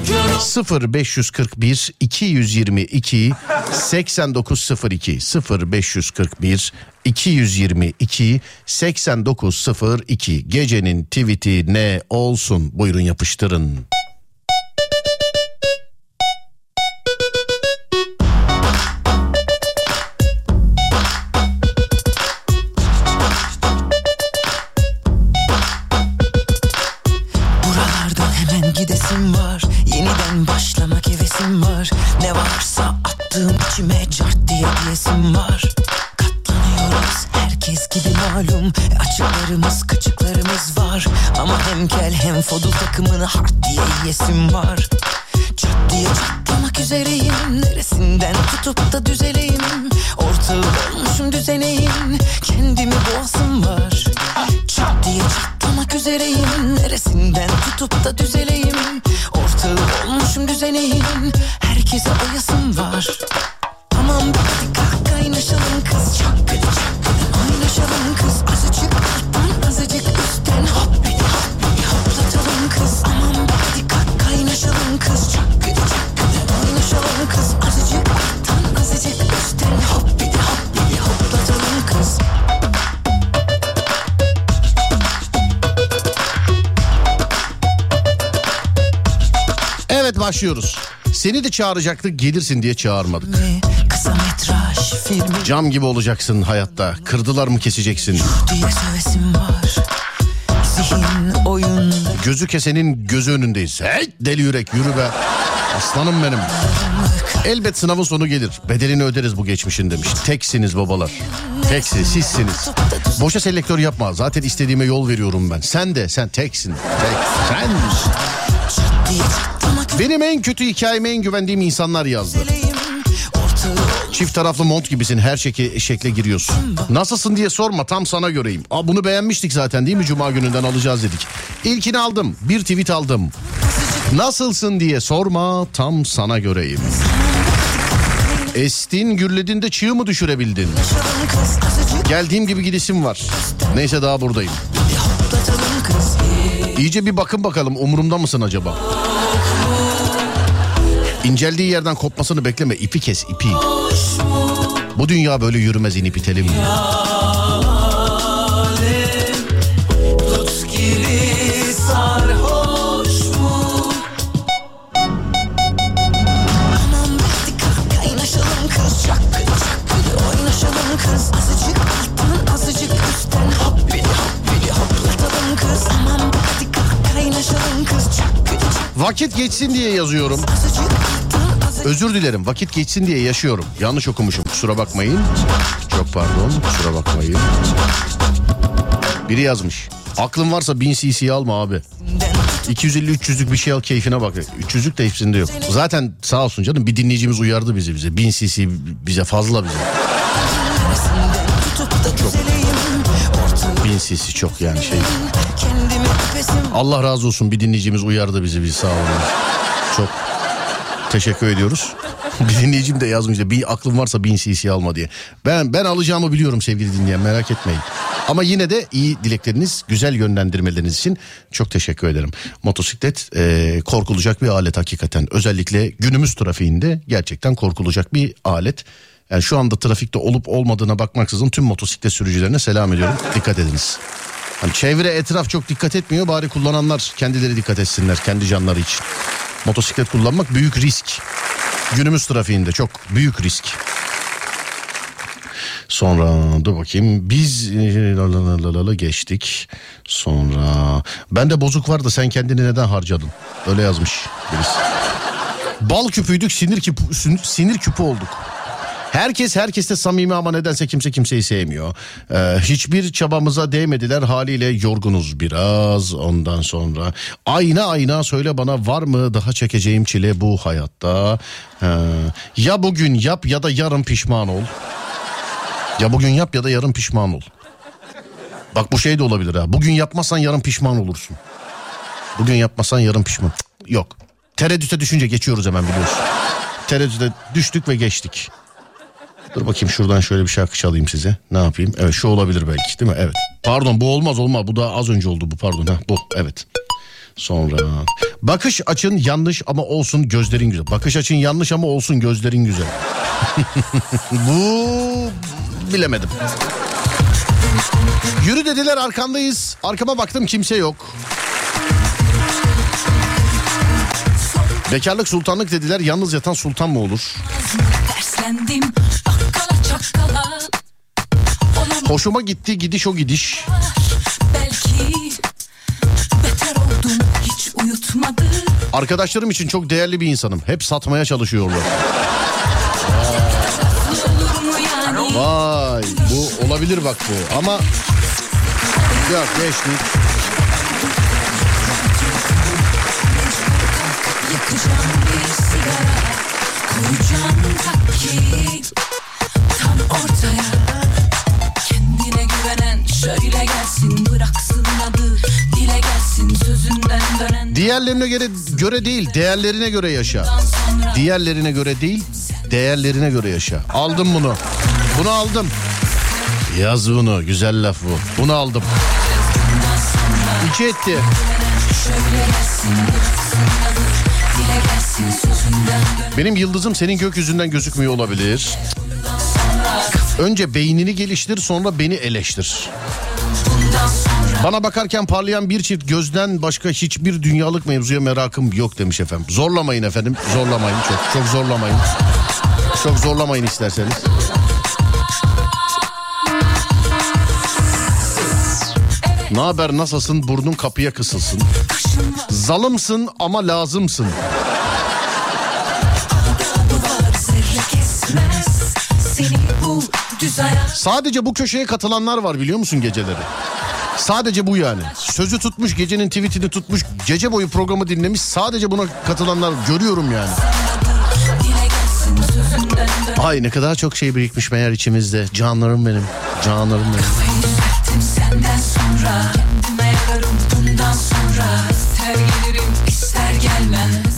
0541 222 8902 0541 222 8902 Gecenin tweet'i ne olsun? Buyurun yapıştırın. Diyesim var. Katlanıyoruz. Herkes gibi malum. E, Açıklarımız kaçıklarımız var. Ama hem kel hem fodul takımını hard diye yiyesim var. Çat diye çatlamak üzereyim. Neresinden tutup da düzeleyim? Ortağı olmuşum düzeneyim Kendimi boğasım var. Çat diye çatlamak üzereyim. Neresinden tutup da düzeleyim? Ortağı olmuşum düzeneyim Herkese oyasım var başlıyoruz. Seni de çağıracaktık gelirsin diye çağırmadık. Cam gibi olacaksın hayatta. Kırdılar mı keseceksin. Gözü kesenin gözü önündeyiz. Hey deli yürek yürü be. Aslanım benim. Elbet sınavın sonu gelir. Bedelini öderiz bu geçmişin demiş. Teksiniz babalar. Teksi sizsiniz. Boşa selektör yapma. Zaten istediğime yol veriyorum ben. Sen de sen teksin. Tek. Sen. Benim en kötü hikayeme en güvendiğim insanlar yazdı. Çift taraflı mont gibisin her şeke, şekle giriyorsun. Nasılsın diye sorma tam sana göreyim. Aa, bunu beğenmiştik zaten değil mi Cuma gününden alacağız dedik. İlkini aldım bir tweet aldım. Nasılsın diye sorma tam sana göreyim. Estin gürledin de çığ mı düşürebildin? Geldiğim gibi gidesim var. Neyse daha buradayım. İyice bir bakın bakalım umurumda mısın acaba? İnceldiği yerden kopmasını bekleme. İpi kes ipi. Bu dünya böyle yürümez inip itelim. Tut Vakit geçsin diye yazıyorum. Özür dilerim vakit geçsin diye yaşıyorum. Yanlış okumuşum kusura bakmayın. Çok pardon kusura bakmayın. Biri yazmış. Aklın varsa 1000 cc alma abi. 250-300'lük bir şey al keyfine bak. 300'lük de hepsinde yok. Zaten sağ olsun canım bir dinleyicimiz uyardı bizi bize. 1000 cc bize fazla bize. 1000 cc çok yani şey. Allah razı olsun bir dinleyicimiz uyardı bizi biz sağ olun. Çok teşekkür ediyoruz. Bir dinleyicim de yazmış da bir aklım varsa 1000 cc alma diye. Ben ben alacağımı biliyorum sevgili dinleyen merak etmeyin. Ama yine de iyi dilekleriniz, güzel yönlendirmeleriniz için çok teşekkür ederim. Motosiklet e, korkulacak bir alet hakikaten. Özellikle günümüz trafiğinde gerçekten korkulacak bir alet. Yani şu anda trafikte olup olmadığına bakmaksızın tüm motosiklet sürücülerine selam ediyorum. Dikkat ediniz. Hani çevre etraf çok dikkat etmiyor bari kullananlar kendileri dikkat etsinler kendi canları için. Motosiklet kullanmak büyük risk. Günümüz trafiğinde çok büyük risk. Sonra dur bakayım biz e, la geçtik. Sonra bende bozuk vardı sen kendini neden harcadın? Öyle yazmış birisi. Bal küpüydük sinir küpü, sinir küpü olduk. Herkes herkeste samimi ama nedense kimse kimseyi sevmiyor. Ee, hiçbir çabamıza değmediler haliyle yorgunuz biraz ondan sonra. Ayna ayna söyle bana var mı daha çekeceğim çile bu hayatta? Ee, ya bugün yap ya da yarın pişman ol. Ya bugün yap ya da yarın pişman ol. Bak bu şey de olabilir ha. Bugün yapmazsan yarın pişman olursun. Bugün yapmazsan yarın pişman. Cık, Yok. Tereddüte düşünce geçiyoruz hemen biliyorsun. Tereddüte düştük ve geçtik. Dur bakayım şuradan şöyle bir şarkı çalayım size. Ne yapayım? Evet şu olabilir belki değil mi? Evet. Pardon bu olmaz olmaz. Bu da az önce oldu bu pardon. Ha, bu evet. Sonra bakış açın yanlış ama olsun gözlerin güzel. Bakış açın yanlış ama olsun gözlerin güzel. bu bilemedim. Yürü dediler arkandayız. Arkama baktım kimse yok. Bekarlık sultanlık dediler. Yalnız yatan sultan mı olur? Terslendim Hoşuma gitti gidiş o gidiş. Oldum hiç uyutmadı Arkadaşlarım için çok değerli bir insanım. Hep satmaya çalışıyorlar. Yani Vay bu olabilir bak bu ama yok geçtik. Yakacağım Diğerlerine göre göre değil, değerlerine göre yaşa. Diğerlerine göre değil, değerlerine göre yaşa. Aldım bunu. Bunu aldım. Yaz bunu, güzel laf bu. Bunu aldım. İki etti. Benim yıldızım senin gökyüzünden gözükmüyor olabilir. Önce beynini geliştir sonra beni eleştir. Bana bakarken parlayan bir çift gözden başka hiçbir dünyalık mevzuya merakım yok demiş efendim. Zorlamayın efendim zorlamayın çok çok zorlamayın. Çok zorlamayın isterseniz. Ne haber nasılsın burnun kapıya kısılsın. Zalımsın ama lazımsın. Sadece bu köşeye katılanlar var biliyor musun geceleri? Sadece bu yani. Sözü tutmuş, gecenin tweetini tutmuş, gece boyu programı dinlemiş. Sadece buna katılanlar görüyorum yani. Ay ne kadar çok şey birikmiş meğer içimizde. Canlarım benim, canlarım benim.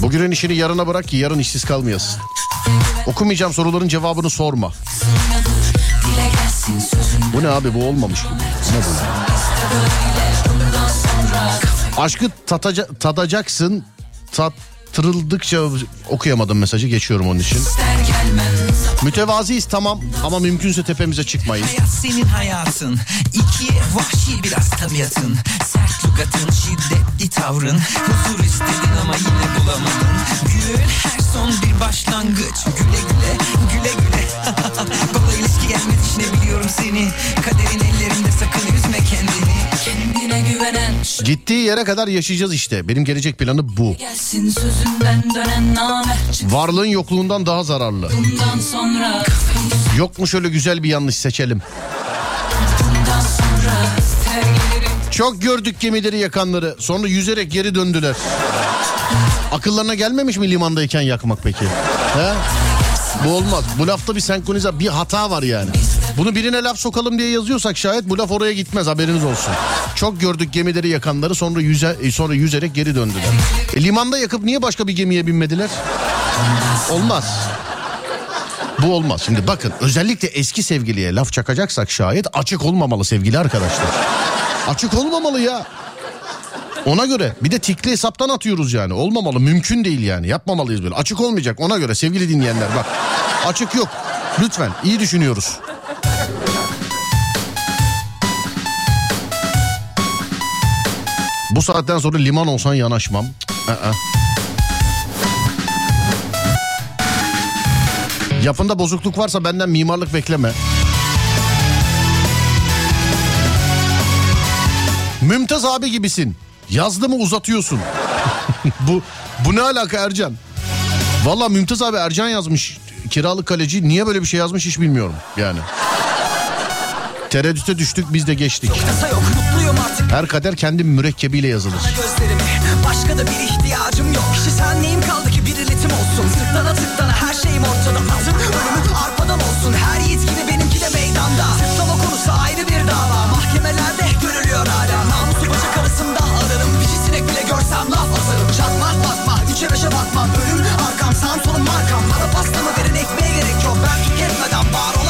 Bugünün işini yarına bırak ki yarın işsiz kalmayasın. Okumayacağım soruların cevabını sorma. Bu ne abi bu olmamış gibi. Ne bu? Aşkı tataca- tadacaksın. Tattırıldıkça okuyamadım mesajı geçiyorum onun için. Mütevaziyiz tamam. Ama mümkünse tepemize çıkmayın. Hayat senin hayatın. İki vahşi biraz tabiatın. Sert lügatın şiddetli tavrın. Huzur istedin ama yine bulamadın. Gül her son bir başlangıç. Güle güle güle güle. Kolay ilişki gelmedi işine biliyorum seni Kaderin ellerinde sakın üzme kendini Kendine güvenen Gittiği yere kadar yaşayacağız işte. Benim gelecek planı bu. gelsin sözünden dönen namer Varlığın yokluğundan daha zararlı. Bundan sonra Yok mu şöyle güzel bir yanlış seçelim. bundan sonra Çok gördük gemileri yakanları. Sonra yüzerek geri döndüler. Akıllarına gelmemiş mi limandayken yakmak peki? He? Bu olmaz. Bu lafta bir senkronize bir hata var yani. Bunu birine laf sokalım diye yazıyorsak şayet bu laf oraya gitmez haberiniz olsun. Çok gördük gemileri yakanları sonra yüze sonra yüzerek geri döndüler. E, limanda yakıp niye başka bir gemiye binmediler? Olmaz. Bu olmaz. Şimdi bakın özellikle eski sevgiliye laf çakacaksak şayet açık olmamalı sevgili arkadaşlar. Açık olmamalı ya. Ona göre bir de tikli hesaptan atıyoruz yani. Olmamalı mümkün değil yani. Yapmamalıyız böyle. Açık olmayacak ona göre sevgili dinleyenler bak. Açık yok. Lütfen iyi düşünüyoruz. Bu saatten sonra liman olsan yanaşmam. Cık, ı-ı. Yapında bozukluk varsa benden mimarlık bekleme. Mümtaz abi gibisin. Yazdı mı uzatıyorsun. bu bu ne alaka Ercan? Valla Mümtaz abi Ercan yazmış. Kiralık kaleci niye böyle bir şey yazmış hiç bilmiyorum yani. Tereddüte düştük biz de geçtik. Yok Her kader kendi mürekkebiyle yazılır. Başka da bir ihtiyacım yok. Kişisel neyim kaldı ki bir iletim olsun? Tıklana tıklana her şeyim ortada. Atım ölümüm arpadan olsun. Her yiğit gibi benimki de meydanda. Tıklama konusu ayrı bir dava. Mahkemelerde görülüyor hala. Namusu bacak arasında ararım Dişi sinek bile görsem laf asarım. Çatma bakma üçe beşe bakma Önüm arkam sağım solum markam Bana pastamı verin ekmeğe gerek yok. Ben tüketmeden var olamam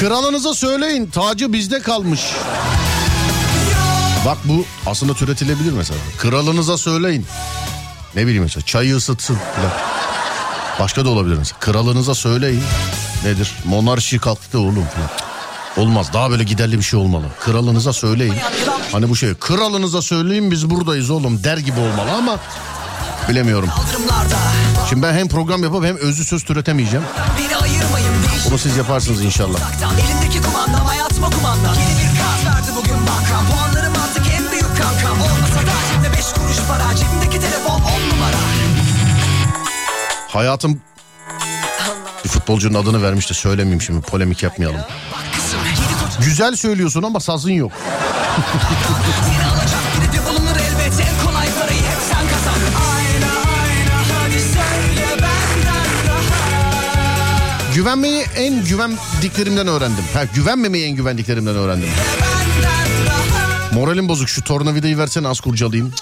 Kralınıza söyleyin tacı bizde kalmış. Bak bu aslında türetilebilir mesela. Kralınıza söyleyin. Ne bileyim mesela çayı ısıtsın falan. Başka da olabilir mesela. Kralınıza söyleyin. Nedir? Monarşi kalktı oğlum falan. Olmaz daha böyle giderli bir şey olmalı. Kralınıza söyleyin. Hani bu şey kralınıza söyleyin biz buradayız oğlum der gibi olmalı ama bilemiyorum. Şimdi ben hem program yapıp hem özlü söz türetemeyeceğim. Değiş Bunu siz yaparsınız inşallah. uzaktan Elimdeki kumandam hayatıma kumanda Yeni bir kart verdi bugün bankam Puanlarım artık en büyük kankam Olmasa da cebimde beş kuruş para Cebimdeki telefon on numara Hayatım bir futbolcunun adını vermiş de söylemeyeyim şimdi polemik yapmayalım. Güzel söylüyorsun ama sazın yok. Güvenmeyi en güvendiklerimden öğrendim. Ha güvenmemeyi en güvendiklerimden öğrendim. Moralim bozuk şu tornavidayı versene az kurcalayayım.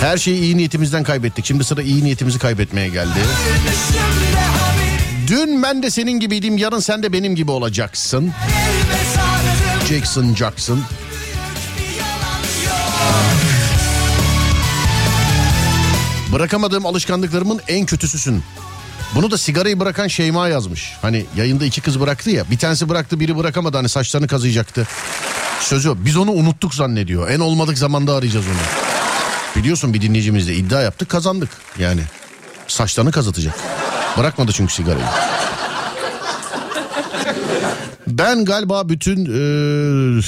Her şeyi iyi niyetimizden kaybettik. Şimdi sıra iyi niyetimizi kaybetmeye geldi. Dün ben de senin gibiydim. Yarın sen de benim gibi olacaksın. Jackson Jackson. Bırakamadığım alışkanlıklarımın en kötüsüsün. Bunu da sigarayı bırakan Şeyma yazmış. Hani yayında iki kız bıraktı ya. Bir tanesi bıraktı biri bırakamadı hani saçlarını kazıyacaktı. Sözü o. Biz onu unuttuk zannediyor. En olmadık zamanda arayacağız onu. Biliyorsun bir dinleyicimizle iddia yaptık kazandık. Yani saçlarını kazıtacak. Bırakmadı çünkü sigarayı. Ben galiba bütün eee,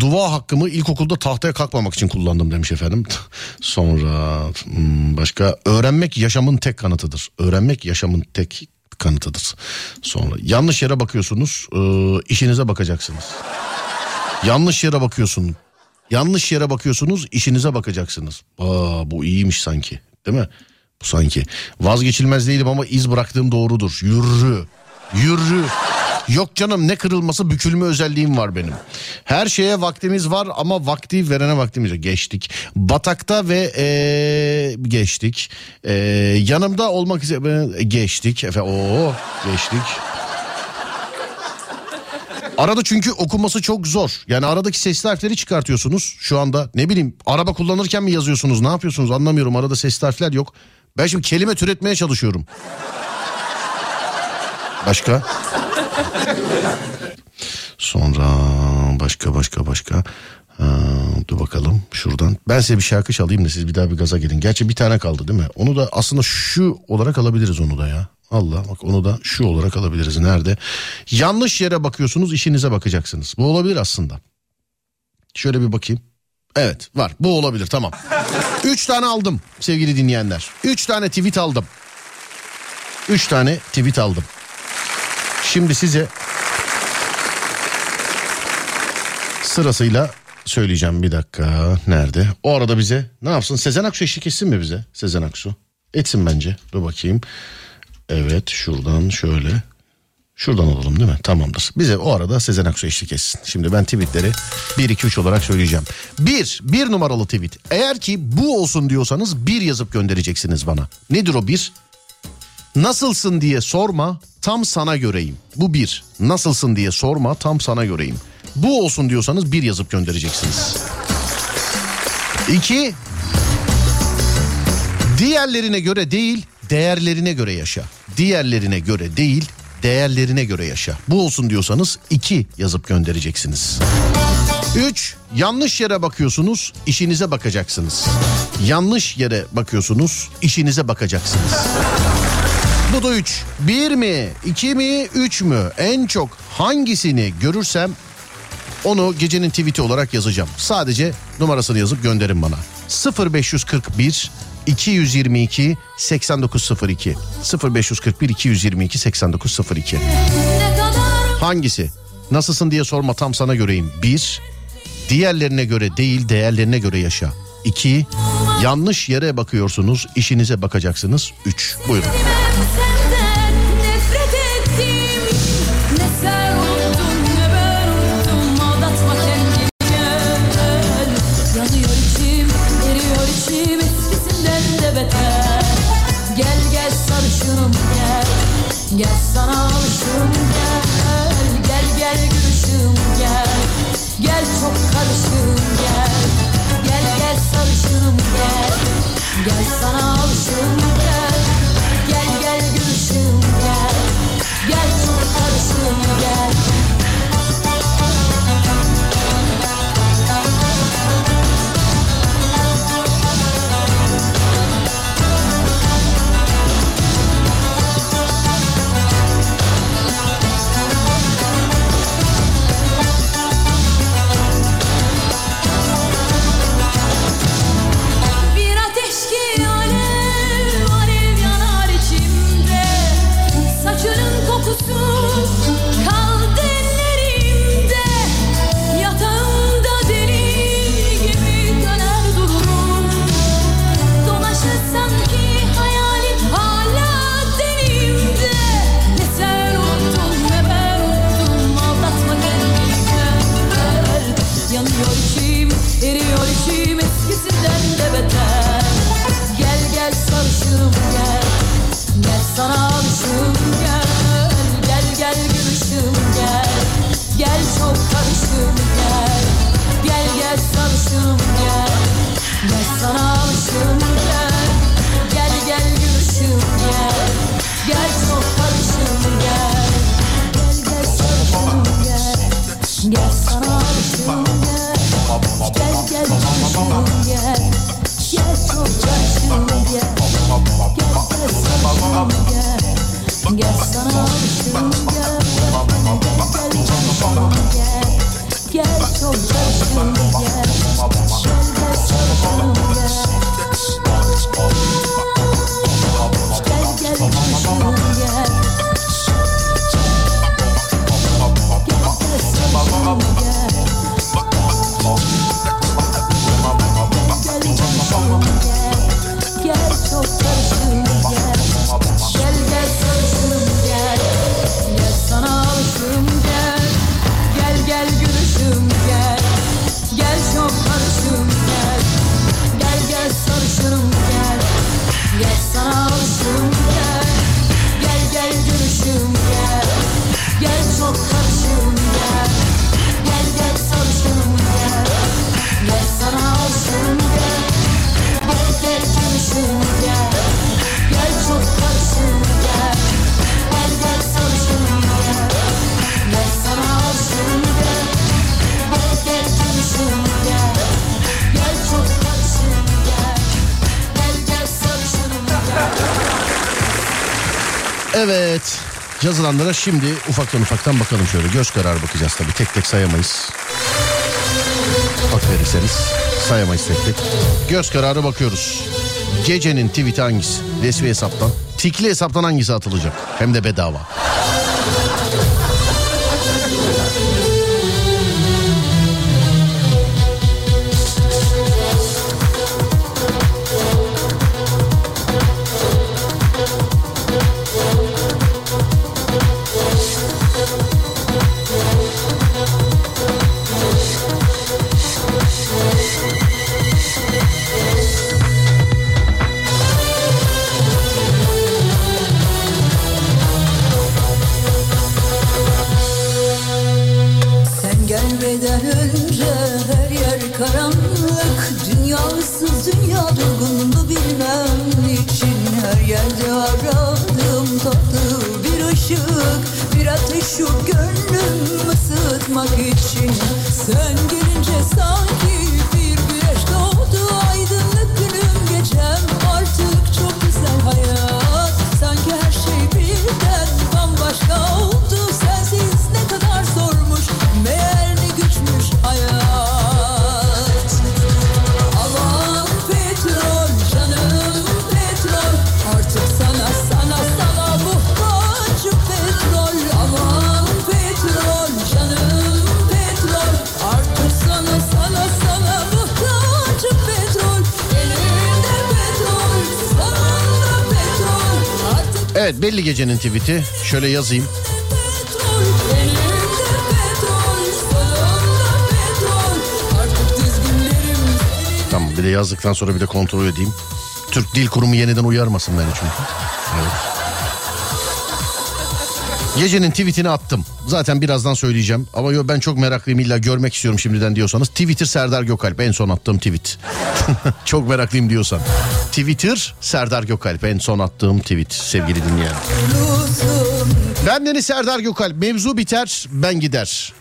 Dua hakkımı ilkokulda tahtaya kalkmamak için kullandım demiş efendim. Sonra hmm, başka öğrenmek yaşamın tek kanıtıdır. Öğrenmek yaşamın tek kanıtıdır. Sonra yanlış yere bakıyorsunuz e, işinize bakacaksınız. Yanlış yere bakıyorsun. Yanlış yere bakıyorsunuz işinize bakacaksınız. Aa, bu iyiymiş sanki değil mi? Bu sanki. Vazgeçilmez değilim ama iz bıraktığım doğrudur. Yürü. Yürü. Yok canım ne kırılması bükülme özelliğim var benim. Her şeye vaktimiz var ama vakti verene vaktimiz yok. Geçtik. Batakta ve ee, geçtik. Ee, yanımda olmak üzere geçtik. Efe, oo, geçtik. Arada çünkü okuması çok zor. Yani aradaki sesli harfleri çıkartıyorsunuz şu anda. Ne bileyim araba kullanırken mi yazıyorsunuz ne yapıyorsunuz anlamıyorum. Arada sesli harfler yok. Ben şimdi kelime türetmeye çalışıyorum. Başka? Sonra başka başka başka. Ha, dur bakalım şuradan. Ben size bir şarkı çalayım da siz bir daha bir gaza gelin. Gerçi bir tane kaldı değil mi? Onu da aslında şu olarak alabiliriz onu da ya. Allah bak onu da şu olarak alabiliriz. Nerede? Yanlış yere bakıyorsunuz işinize bakacaksınız. Bu olabilir aslında. Şöyle bir bakayım. Evet var bu olabilir tamam. Üç tane aldım sevgili dinleyenler. Üç tane tweet aldım. Üç tane tweet aldım. Şimdi size sırasıyla söyleyeceğim bir dakika. Nerede? O arada bize ne yapsın? Sezen Aksu eşlik etsin mi bize? Sezen Aksu. Etsin bence. Dur bakayım. Evet şuradan şöyle. Şuradan alalım değil mi? Tamamdır. Bize o arada Sezen Aksu eşlik etsin. Şimdi ben tweetleri 1 2 3 olarak söyleyeceğim. 1 bir numaralı tweet. Eğer ki bu olsun diyorsanız bir yazıp göndereceksiniz bana. Nedir o bir? Nasılsın diye sorma tam sana göreyim. Bu bir. Nasılsın diye sorma tam sana göreyim. Bu olsun diyorsanız bir yazıp göndereceksiniz. İki. Diğerlerine göre değil değerlerine göre yaşa. Diğerlerine göre değil değerlerine göre yaşa. Bu olsun diyorsanız iki yazıp göndereceksiniz. 3. Yanlış yere bakıyorsunuz, işinize bakacaksınız. Yanlış yere bakıyorsunuz, işinize bakacaksınız. Bu da 3. 1 mi, 2 mi, 3 mü? En çok hangisini görürsem onu gecenin tweet'i olarak yazacağım. Sadece numarasını yazıp gönderin bana. 0541 222 8902 0541 222 8902 Hangisi? Nasılsın diye sorma tam sana göreyim. 1. Diğerlerine göre değil değerlerine göre yaşa. 2. Yanlış yere bakıyorsunuz işinize bakacaksınız. 3. Buyurun. Gel sana alışım gel Gel gel gülüşüm gel. Gel çok karışım gel. Gel gel sarışınım gel. Gel sana alışım Gel Yazılanlara şimdi ufaktan ufaktan bakalım şöyle. Göz kararı bakacağız tabii. Tek tek sayamayız. Bak verirseniz sayamayız tek tek. Göz kararı bakıyoruz. Gecenin tweet'i hangisi? Resmi hesaptan. Tikli hesaptan hangisi atılacak? Hem de bedava. Ateş yok gönlüm ısıtmak için Sen belli gecenin tweet'i. Şöyle yazayım. Tamam bir de yazdıktan sonra bir de kontrol edeyim. Türk Dil Kurumu yeniden uyarmasın beni çünkü. Evet. Gecenin tweetini attım. Zaten birazdan söyleyeceğim. Ama yo ben çok meraklıyım illa görmek istiyorum şimdiden diyorsanız. Twitter Serdar Gökalp en son attığım tweet. çok meraklıyım diyorsan. Twitter Serdar Gökalp en son attığım tweet sevgili dinleyen. Ben Deniz Serdar Gökalp mevzu biter ben gider.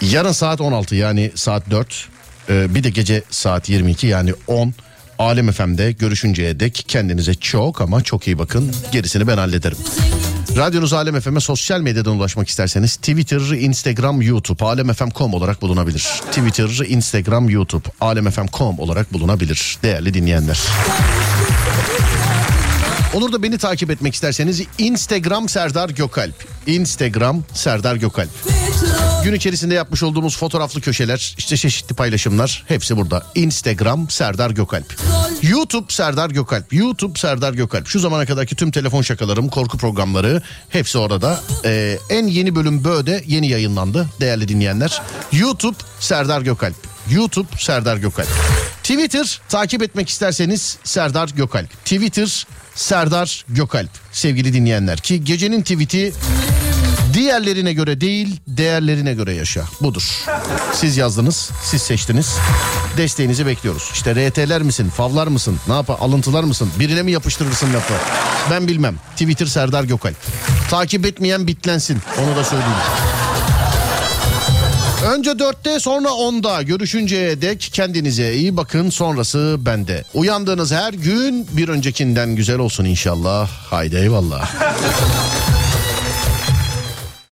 Yarın saat 16 yani saat 4 Ee, bir de gece saat 22 yani 10 Alem FM'de görüşünceye dek kendinize çok ama çok iyi bakın. Gerisini ben hallederim. Radyonuz Alem FM'e sosyal medyadan ulaşmak isterseniz Twitter, Instagram, YouTube alemfm.com olarak bulunabilir. Twitter, Instagram, YouTube alemfm.com olarak bulunabilir değerli dinleyenler. Olur da beni takip etmek isterseniz Instagram Serdar Gökalp. Instagram Serdar Gökalp. Gün içerisinde yapmış olduğumuz fotoğraflı köşeler, işte çeşitli paylaşımlar hepsi burada. Instagram Serdar Gökalp. YouTube Serdar Gökalp. YouTube Serdar Gökalp. Şu zamana kadarki tüm telefon şakalarım, korku programları hepsi orada. Ee, en yeni bölüm böyle yeni yayınlandı değerli dinleyenler. YouTube Serdar Gökalp. YouTube Serdar Gökalp. Twitter takip etmek isterseniz Serdar Gökalp. Twitter Serdar Gökalp sevgili dinleyenler ki gecenin tweet'i diğerlerine göre değil değerlerine göre yaşa budur. Siz yazdınız siz seçtiniz desteğinizi bekliyoruz. İşte RT'ler misin favlar mısın ne yapar alıntılar mısın birine mi yapıştırırsın lafı ben bilmem Twitter Serdar Gökalp. Takip etmeyen bitlensin onu da söyleyeyim. Önce 4'te sonra 10'da görüşünceye dek kendinize iyi bakın sonrası bende. Uyandığınız her gün bir öncekinden güzel olsun inşallah. Haydi eyvallah.